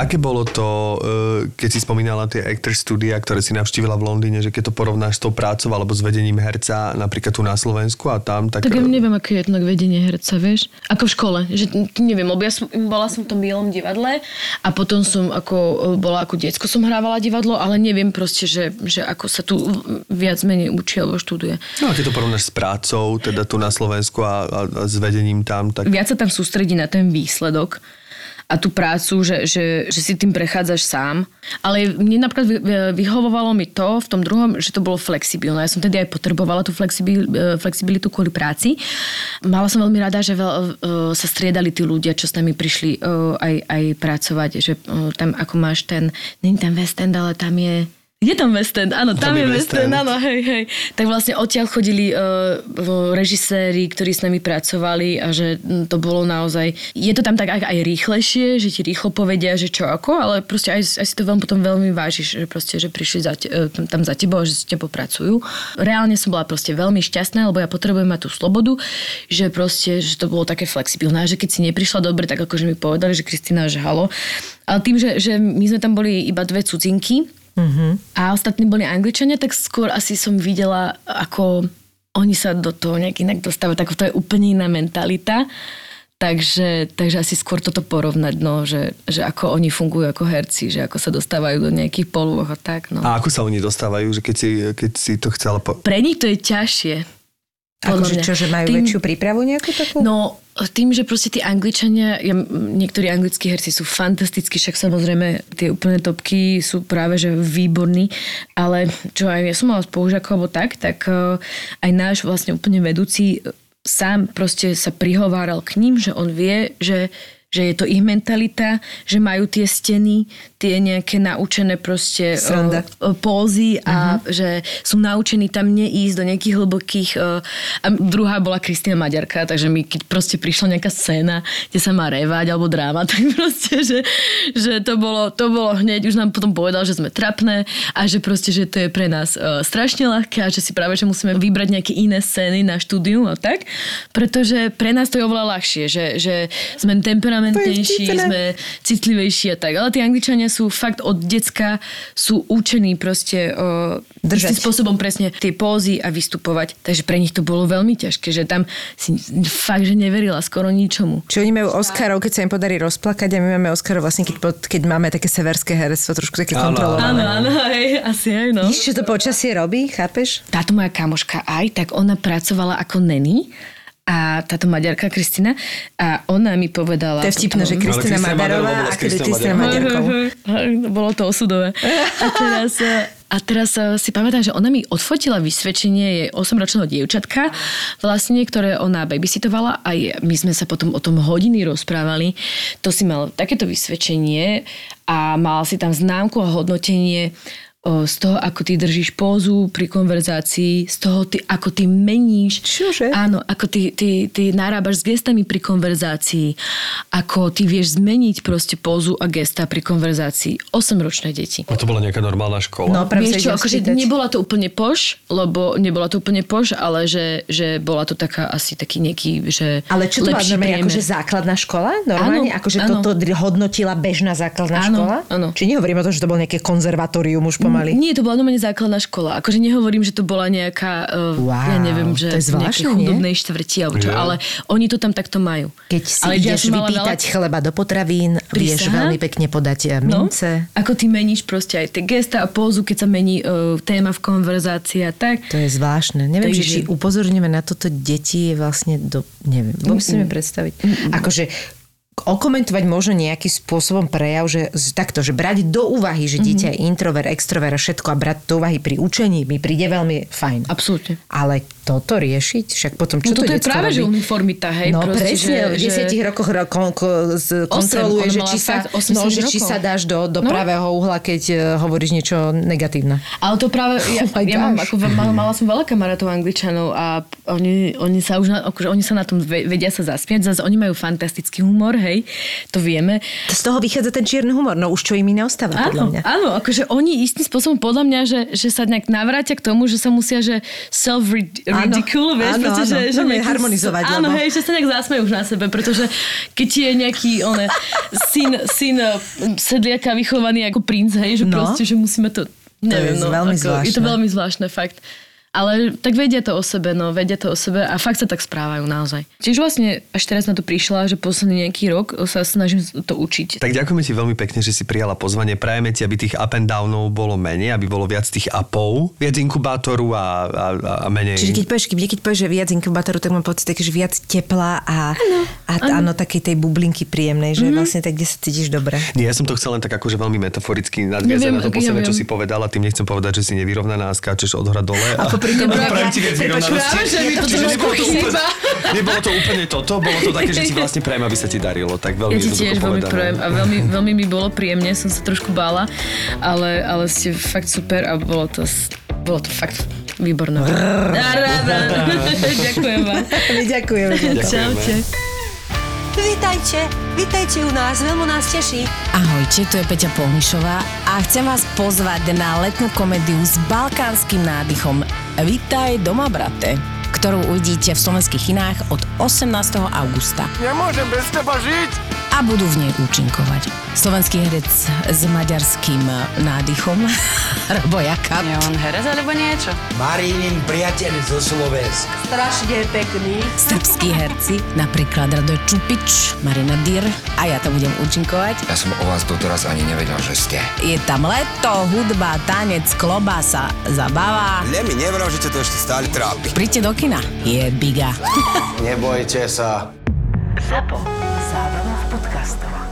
Aké bolo to, e, keď si spomínala tie actor studia, ktoré si navštívila v Londýne, že keď to porovnáš s tou prácou alebo s vedením herca napríklad tu na Slovensku a tam, tak... Tak ja neviem, aké je to vedenie herca, vieš? Ako v škole, že neviem, lebo ja som, bola som v tom bielom divadle a potom som ako, bola ako diecko som hrávala divadlo, ale neviem proste, že, že ako sa tu viac menej učí alebo študuje. No a keď to porovnáš s prácou, teda tu na Slovensku a, a, a s vedením tam, tak... Viac sa tam sústredí na ten výsledok a tú prácu, že, že, že si tým prechádzaš sám. Ale mne napríklad vyhovovalo mi to v tom druhom, že to bolo flexibilné. Ja som tedy aj potrebovala tú flexibil, e, flexibilitu kvôli práci. Mala som veľmi rada, že veľ, e, sa striedali tí ľudia, čo s nami prišli e, aj, aj pracovať. Že tam ako máš ten, není tam West End, ale tam je je tam West End, áno, tam, tam je West End, áno, hej, hej. Tak vlastne odtiaľ chodili uh, režiséri, ktorí s nami pracovali a že to bolo naozaj, je to tam tak aj, aj rýchlejšie, že ti rýchlo povedia, že čo ako, ale proste aj, aj si to veľmi potom veľmi vážiš, že proste, že prišli za te, uh, tam za tebou, že s tebou pracujú. Reálne som bola proste veľmi šťastná, lebo ja potrebujem mať tú slobodu, že proste, že to bolo také flexibilné, že keď si neprišla dobre, tak akože mi povedali, že Kristina, že halo. Ale tým, že, že my sme tam boli iba dve cudzinky, Uh-huh. A ostatní boli Angličania, tak skôr asi som videla, ako oni sa do toho nejak inak dostávajú. Tak to je úplne iná mentalita. Takže, takže asi skôr toto porovnať, no, že, že ako oni fungujú ako herci, že ako sa dostávajú do nejakých polôch a tak. No. A ako sa oni dostávajú, že keď si, keď si to chcela... Po... Pre nich to je ťažšie. Akože čo, že majú tým, väčšiu prípravu nejakú takú? No, tým, že proste tí Angličania, ja, niektorí anglickí herci sú fantastickí, však samozrejme tie úplné topky sú práve že výborní, ale čo aj ja som mala spolužiakov alebo tak, tak uh, aj náš vlastne úplne vedúci sám proste sa prihováral k ním, že on vie, že že je to ich mentalita, že majú tie steny, tie nejaké naučené proste Sranda. o, pózy a uh-huh. že sú naučení tam neísť do nejakých hlbokých... O, a druhá bola Kristina Maďarka, takže mi keď proste prišla nejaká scéna, kde sa má revať alebo dráma, tak proste, že, že to, bolo, to bolo hneď, už nám potom povedal, že sme trapné a že proste, že to je pre nás o, strašne ľahké a že si práve, že musíme vybrať nejaké iné scény na štúdiu a tak, pretože pre nás to je oveľa ľahšie, že, že sme temperamentnejší, sme citlivejší a tak, ale tí Angličania sú fakt od decka sú učení proste o, držať spôsobom presne tie pózy a vystupovať. Takže pre nich to bolo veľmi ťažké, že tam si fakt, že neverila skoro ničomu. Či oni majú Oscarov, keď sa im podarí rozplakať a my máme Oscarov vlastne, keď, pod, keď máme také severské herectvo, trošku také kontrolované. Áno, áno, hej, asi aj, no. Víš, čo to počasie robí, chápeš? Táto moja kamoška aj, tak ona pracovala ako neny a táto Maďarka Kristina a ona mi povedala... To je vtipné, že Kristina Madarová a Kristina Maďarková. Bolo to osudové. A teraz, a teraz si pamätám, že ona mi odfotila vysvedčenie jej 8-ročného dievčatka, vlastne, ktoré ona babysitovala a my sme sa potom o tom hodiny rozprávali. To si mal takéto vysvedčenie a mal si tam známku a hodnotenie z toho, ako ty držíš pózu pri konverzácii, z toho, ty, ako ty meníš. Čože? Áno, ako ty, ty, ty narábaš s gestami pri konverzácii, ako ty vieš zmeniť proste pózu a gesta pri konverzácii. 8-ročné deti. A to bola nejaká normálna škola? No, Vieš čo, akože nebola to úplne poš, lebo nebola to úplne poš, ale že, že bola to taká asi taký nejaký, že Ale čo to bola normálne, akože základná škola? Normálne? Áno, akože áno. toto hodnotila bežná základná áno, škola? Áno. Či nehovorím o tom, že to bol nejaké konzervatórium už pomaly. Nie, to bola normálne základná škola. Akože nehovorím, že to bola nejaká, uh, wow, ja neviem, že to je zvláštne, chudobnej štvrti, alebo čo, Yeah. ale oni to tam takto majú. Keď si ale ideš mala vypýtať veľa- chleba do potravín, vieš Prísaha? veľmi pekne podať eh, mince. No, ako ty meníš proste aj tie gesta a pózu, keď sa mení uh, téma v konverzácii a tak. To je zvláštne. Neviem, Takže- že či upozorňujeme na toto deti je vlastne do... Neviem, vôbec si predstaviť. Akože okomentovať možno nejakým spôsobom prejav, že takto, že brať do úvahy, že dieťa je introvert, extrovert a všetko a brať do úvahy pri učení mi príde veľmi fajn. Absolútne. Ale toto riešiť, však potom čo No to je práve, že robí? uniformita, hej. No proste, presne, že, v desiatich rokoch ro- kon, kontroluje, že či sa, fakt 80 no, že či sa dáš do, do No. pravého uhla, keď uh, hovoríš niečo negatívne. Ale to práve, ja, Oh ja mám, ako, mala, mala som veľa kamarátov angličanov a oni, oni, sa už na, akože oni sa na tom ve- vedia sa zasmiať, zase oni majú fantastický humor, hej, hej, to vieme. Z toho vychádza ten čierny humor, no už čo im iné ostáva, podľa Áno, mňa. áno, akože oni istým spôsobom podľa mňa, že, že sa nejak navrátia k tomu, že sa musia, že self-ridicule, vieš, áno, pretože, áno. že Normálne nejakým- harmonizovať, Áno, lebo- hej, že sa nejak zásmejú už na sebe, pretože keď je nejaký one, syn, syn eh, sedliaka vychovaný ako princ, hej, že No. proste, že musíme to, neviem, je no, veľmi ako, je to zvláštne. veľmi zvláštne, fakt. Ale tak vedia to o sebe, no, vedia to o sebe a fakt sa tak správajú naozaj. Čiže vlastne až teraz na to prišla, že posledný nejaký rok sa snažím to učiť. Tak ďakujeme ti veľmi pekne, že si prijala pozvanie. Prajeme ti, aby tých up and downov bolo menej, aby bolo viac tých upov, viac inkubátoru a, a, a menej... Čiže keď povieš, keď, keď povieš, že viac inkubátoru, tak mám pocit, že viac tepla a, a áno, takej tej bublinky príjemnej, že vlastne tak, kde sa cítiš dobre. Nie, ja som to chcel len tak akože veľmi metaforicky nadviazať Ja na to ja posledné, čo viem. si povedala. Tým nechcem povedať, že si nevyrovnaná a skáčeš od hora dole. A, popri tom prajem ti viac vyrovnanosti. práve, že mi to Čiže trošku nebolo to, úplne, chýba. nebolo to úplne toto, bolo to také, že ti vlastne prajem, aby sa ti darilo. Tak veľmi Ja ti tiež veľmi prajem a veľmi, veľmi mi bolo príjemne, som sa trošku bála, ale, ale ste fakt super a bolo to, bolo to fakt výborné. Ďakujem vám. My ďakujeme. Čaute. Vítajte, vítajte u nás, veľmi nás teší. Ahojte, tu je Peťa Polnišová a chcem vás pozvať na letnú komédiu s balkánskym nádychom Vítaj doma, brate ktorú uvidíte v slovenských kinách od 18. augusta. Nemôžem bez teba žiť! A budú v nej účinkovať. Slovenský herec s maďarským nádychom, Robo Jakab. Je on herec alebo niečo? Marínin priateľ zo Slovenska. Strašne pekný. Srbskí herci, napríklad Radoj Čupič, Marina Dyr a ja tam budem účinkovať. Ja som o vás doteraz ani nevedel, že ste. Je tam leto, hudba, tanec, klobasa, zabava. Le mi nevral, že ťa to ešte stále trápi. Príďte do kina, je biga. Nebojte sa. Zapo. Zábrná v podcastovách.